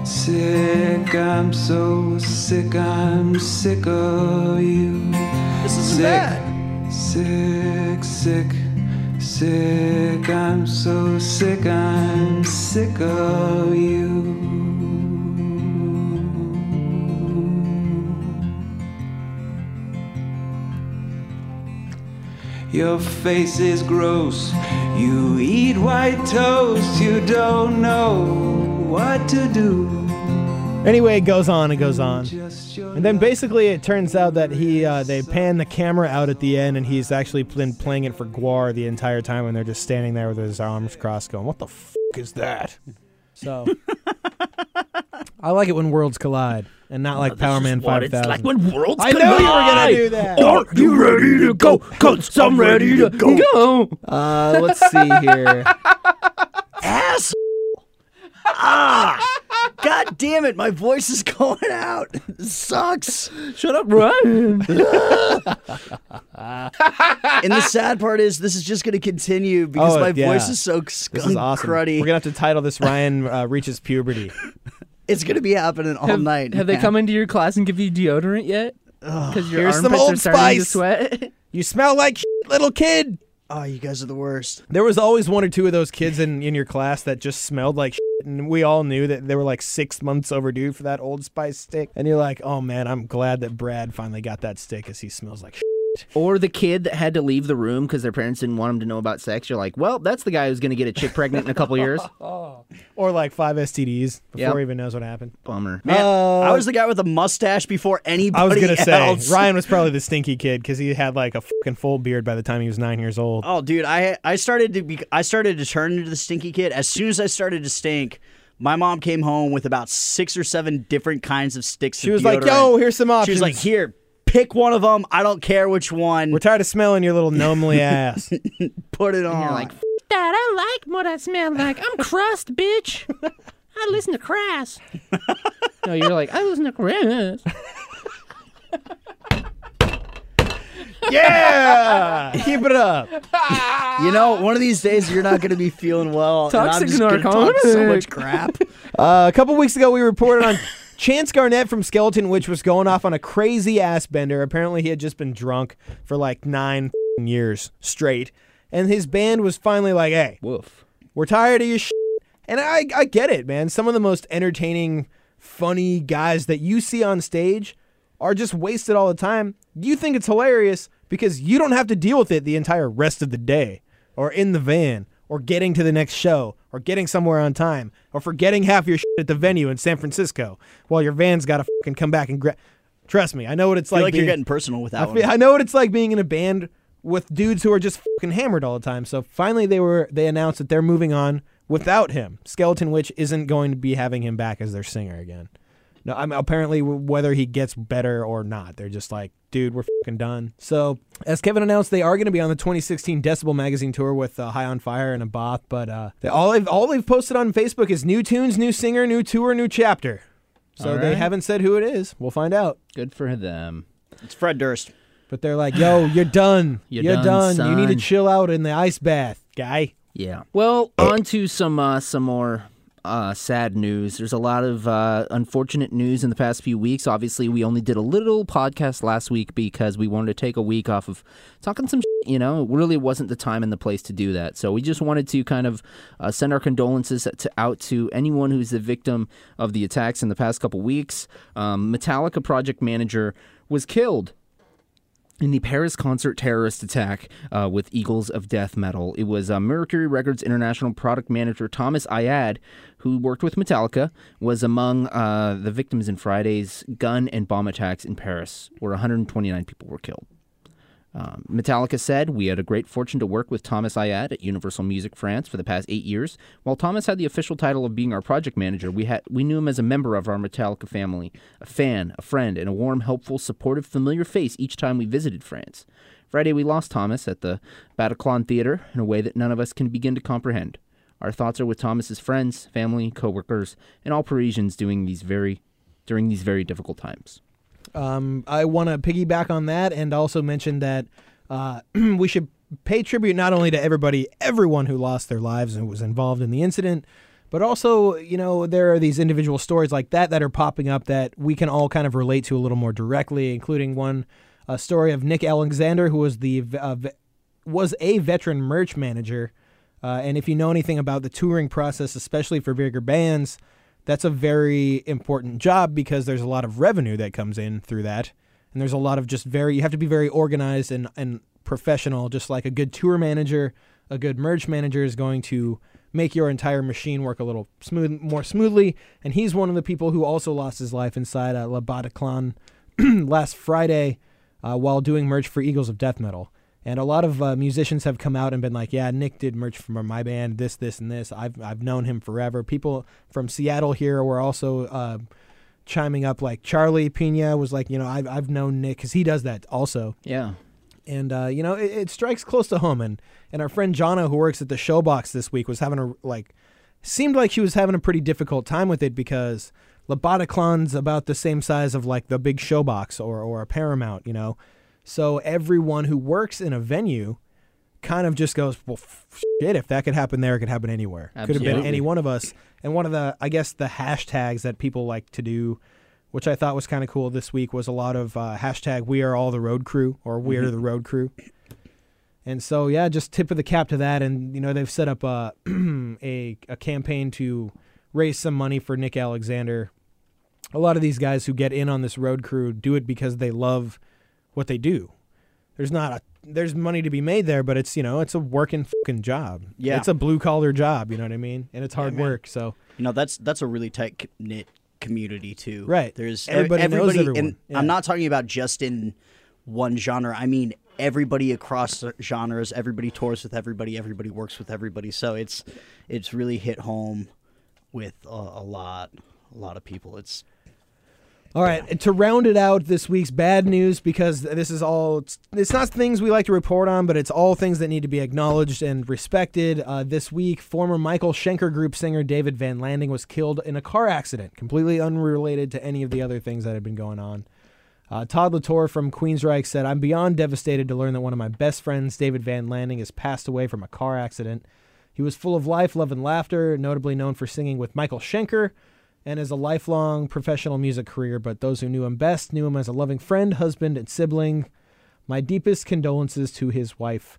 sick. I'm so sick. I'm sick of you. This is sick. bad. Sick, sick, sick. I'm so sick. I'm sick of you. Your face is gross. You eat white toast. You don't know what to do. Anyway, it goes on, it goes on. And then basically it turns out that he uh, they pan the camera out at the end and he's actually been playing it for Gwar the entire time and they're just standing there with his arms crossed going, What the f is that? So I like it when worlds collide and not like Power Man what five it's like when worlds collide? I know you were gonna do that. Are you ready to go? Cause I'm ready to go. Uh, let's see here. Ass. ah! God damn it! My voice is going out. This sucks. Shut up, Ryan. And the sad part is, this is just going to continue because Oh, my yeah. voice is so skunk This is awesome. cruddy. We're gonna have to title this Ryan uh, reaches puberty. It's going to be happening all have, night. have they come into your class and give you deodorant yet? Because your Here's some armpits are Old starting to Spice. sweat. You smell like shit, little kid. Oh, you guys are the worst. There was always one or two of those kids in, in your class that just smelled like shit, and we all knew that they were like six months overdue for that Old Spice stick. And you're like, oh man, I'm glad that Brad finally got that stick as he smells like shit. Or the kid that had to leave the room because their parents didn't want him to know about sex. You're like, well, that's the guy who's going to get a chick pregnant in a couple years. Or like five STDs before Yep. he even knows what happened. Bummer. Man, Uh, I was the guy with a mustache before anybody I was gonna say. Ryan was probably the stinky kid because he had like a fucking full beard by the time he was nine years old. Oh, dude, I I started to be I started to turn into the stinky kid as soon as I started to stink. My mom came home with about six or seven different kinds of sticks. She of was like, "Yo, here's some options." She was like, "Here, pick one of them. I don't care which one. We're tired of smelling your little gnomely ass. Put it on." You're like, "F- that, I like what I smell like. I'm crust, bitch. I listen to Crass. no, you're like, I listen to Crass. yeah, keep it up. you know, one of these days you're not going to be feeling well. and I'm Toxic just gonna talk so much crap. Uh, a couple weeks ago, we reported on Chance Garnette from Skeleton Witch was going off on a crazy ass bender. Apparently, he had just been drunk for like nine years straight, and his band was finally like, "Hey, Woof. we're tired of your shit. And I, I get it, man. Some of the most entertaining, funny guys that you see on stage are just wasted all the time. You think it's hilarious because you don't have to deal with it the entire rest of the day, or in the van, or getting to the next show, or getting somewhere on time, or forgetting half your shit at the venue in San Francisco while your van's got to fucking come back and grab. Trust me, I know what it's I feel like. like you're getting personal with that I, feel, I know what it's like being in a band with dudes who are just fucking hammered all the time. So finally, they were they announced that they're moving on without him. Skeleton Witch isn't going to be having him back as their singer again. No, I'm apparently whether he gets better or not, they're just like, dude, we're fucking done. So as Kevin announced, they are going to be on the 2016 Decibel Magazine tour with uh, High on Fire and Abbath. But uh, they, all they've all they've posted on Facebook is new tunes, new singer, new tour, new chapter. So All they haven't said who it is. We'll find out. Good for them. it's Fred Durst. But they're like, yo, you're done. You're You're, done, done. You need to chill out in the ice bath, guy. Yeah. Well, on to some uh, some more uh, sad news. There's a lot of uh, unfortunate news in the past few weeks. Obviously, we only did a little podcast last week because we wanted to take a week off of talking some. Shit, you know, it really wasn't the time and the place to do that. So we just wanted to kind of uh, send our condolences to, out to anyone who's the victim of the attacks in the past couple weeks. Um, Metallica project manager was killed in the Paris concert terrorist attack uh, with Eagles of Death Metal. It was uh, Mercury Records International product manager Thomas Ayad, who worked with Metallica, was among uh, the victims in Friday's gun and bomb attacks in Paris, where 129 people were killed. Um, Metallica said, We had a great fortune to work with Thomas Ayad at Universal Music France for the past eight years. While Thomas had the official title of being our project manager, we, had, we knew him as a member of our Metallica family, a fan, a friend, and a warm, helpful, supportive, familiar face each time we visited France. Friday, we lost Thomas at the Bataclan Theater in a way that none of us can begin to comprehend. Our thoughts are with Thomas's friends, family, coworkers, and all Parisians doing these very, during these very difficult times. Um, I want to piggyback on that and also mention that uh, we should pay tribute not only to everybody, everyone who lost their lives and was involved in the incident, but also, you know, there are these individual stories like that that are popping up that we can all kind of relate to a little more directly, including one a story of Nick Alexander, who was the uh, was a veteran merch manager. Uh, and if you know anything about the touring process, especially for bigger bands, that's a very important job because there's a lot of revenue that comes in through that. And there's a lot of just very, you have to be very organized and, and professional, just like a good tour manager, a good merch manager is going to make your entire machine work a little smooth, more smoothly. And he's one of the people who also lost his life inside uh, La Bataclan last Friday uh, while doing merch for Eagles of Death Metal. And a lot of uh, musicians have come out and been like, "Yeah, Nick did merch for my band. This, this, and this. I've I've known him forever." People from Seattle here were also uh, chiming up. Like Charlie Pena was like, "You know, I've I've known Nick because he does that also." Yeah. and uh, you know it, it strikes close to home. And and our friend Jana, who works at the Showbox this week, was having a like seemed like she was having a pretty difficult time with it because La Bataclan's about the same size of like the big Showbox or or a Paramount, you know. So everyone who works in a venue kind of just goes, well, shit, if that could happen there, it could happen anywhere. Could have been any one of us. And one of the, I guess, the hashtags that people like to do, which I thought was kind of cool this week, was a lot of uh, hashtag We Are All the Road Crew or We Are the Road Crew. And so, yeah, just tip of the cap to that. And, you know, they've set up a, a, a campaign to raise some money for Nick Alexander. A lot of these guys who get in on this road crew do it because they love what they do. there's not a there's money to be made there, but it's you know it's a working fucking job. Yeah. it's a blue collar job. You know what I mean? And it's hard man. work. So You know, that's that's a really tight knit community too. Right. There's er, Everybody knows everybody, everyone. and Yeah. I'm not talking about just in one genre. I mean everybody across genres. Everybody tours with everybody. Everybody works with everybody. So it's it's really hit home with a, a lot a lot of people. It's All right, to round it out, this week's bad news because this is all it's, it's not things we like to report on, but it's all things that need to be acknowledged and respected. Uh, this week, former Michael Schenker Group singer David Van Landing was killed in a car accident, completely unrelated to any of the other things that had been going on. Uh, Todd La Torre from Queensryche said, "I'm beyond devastated to learn that one of my best friends, David Van Landing, has passed away from a car accident. He was full of life, love, and laughter, notably known for singing with Michael Schenker." And as a lifelong professional music career, but those who knew him best knew him as a loving friend, husband, and sibling. My deepest condolences to his wife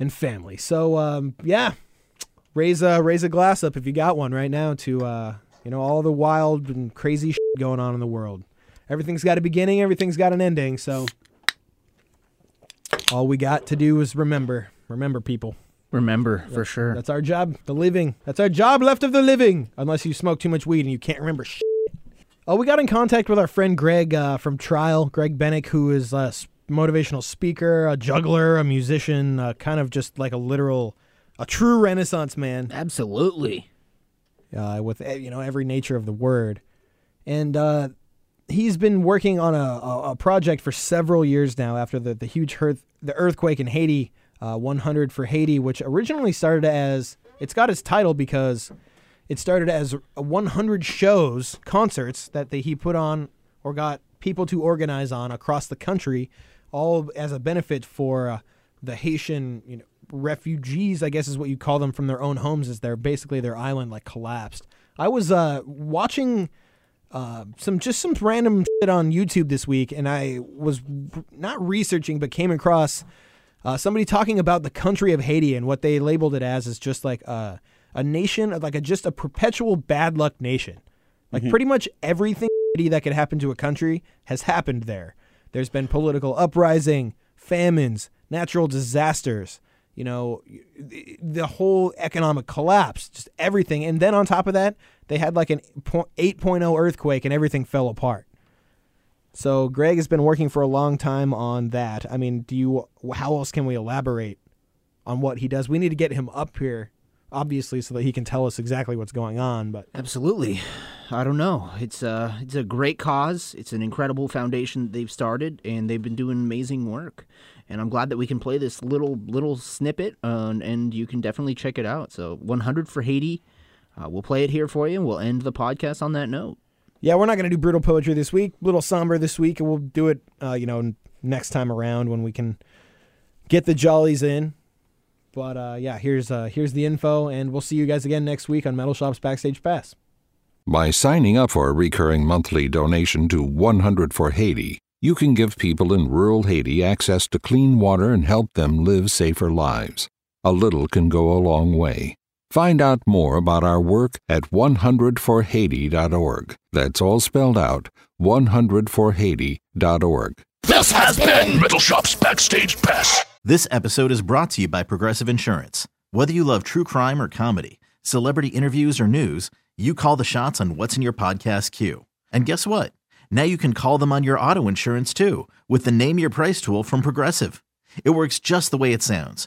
and family. So, um, yeah, raise a raise a glass up if you got one right now to uh, you know all the wild and crazy shit going on in the world. Everything's got a beginning, everything's got an ending. So, all we got to do is remember, remember, people. Remember for sure. That's our job, the living. That's our job left of the living, unless you smoke too much weed and you can't remember shit. Oh, we got in contact with our friend Greg uh, from Trial, Greg Bennick, who is a motivational speaker, a juggler, a musician, uh, kind of just like a literal, a true Renaissance man Absolutely. uh, with eh, you know every nature of the word, and uh, he's been working on a, a, a project for several years now after the the huge earth, the earthquake in Haiti, uh, 100 for Haiti, which originally started as it's got its title because it started as 100 shows, concerts that they, he put on or got people to organize on across the country, all as a benefit for uh, the Haitian, you know, refugees. I guess is what you call them from their own homes, as their basically their island like collapsed. I was uh, watching uh, some just some random shit on YouTube this week, and I was not researching, but came across uh, somebody talking about the country of Haiti and what they labeled it as is just like a, a nation, of like a just a perpetual bad luck nation. Like pretty much everything that could happen to a country has happened there. There's been political uprising, famines, natural disasters, you know, the whole economic collapse, just everything. And then on top of that, they had like an 8.0 earthquake and everything fell apart. So Greg has been working for a long time on that. I mean, do you how else can we elaborate on what he does? We need to get him up here obviously so that he can tell us exactly what's going on, but Absolutely. I don't know. It's uh it's a great cause. It's an incredible foundation they've started and they've been doing amazing work. And I'm glad that we can play this little little snippet uh, and you can definitely check it out. So 100 for Haiti. Uh, we'll play it here for you and we'll end the podcast on that note. Yeah, we're not going to do brutal poetry this week. A Little somber this week, and we'll do it, uh, you know, next time around when we can get the jollies in. But uh, yeah, here's uh, here's the info, and we'll see you guys again next week on Metal Shop's Backstage Pass. By signing up for a recurring monthly donation to 100 for Haiti, you can give people in rural Haiti access to clean water and help them live safer lives. A little can go a long way. Find out more about our work at 100forhaiti.org. That's all spelled out 100forhaiti.org. This has been Metal Shop's Backstage Pass. This episode is brought to you by Progressive Insurance. Whether you love true crime or comedy, celebrity interviews or news, you call the shots on what's in your podcast queue. And guess what? Now you can call them on your auto insurance too with the Name Your Price tool from Progressive. It works just the way it sounds.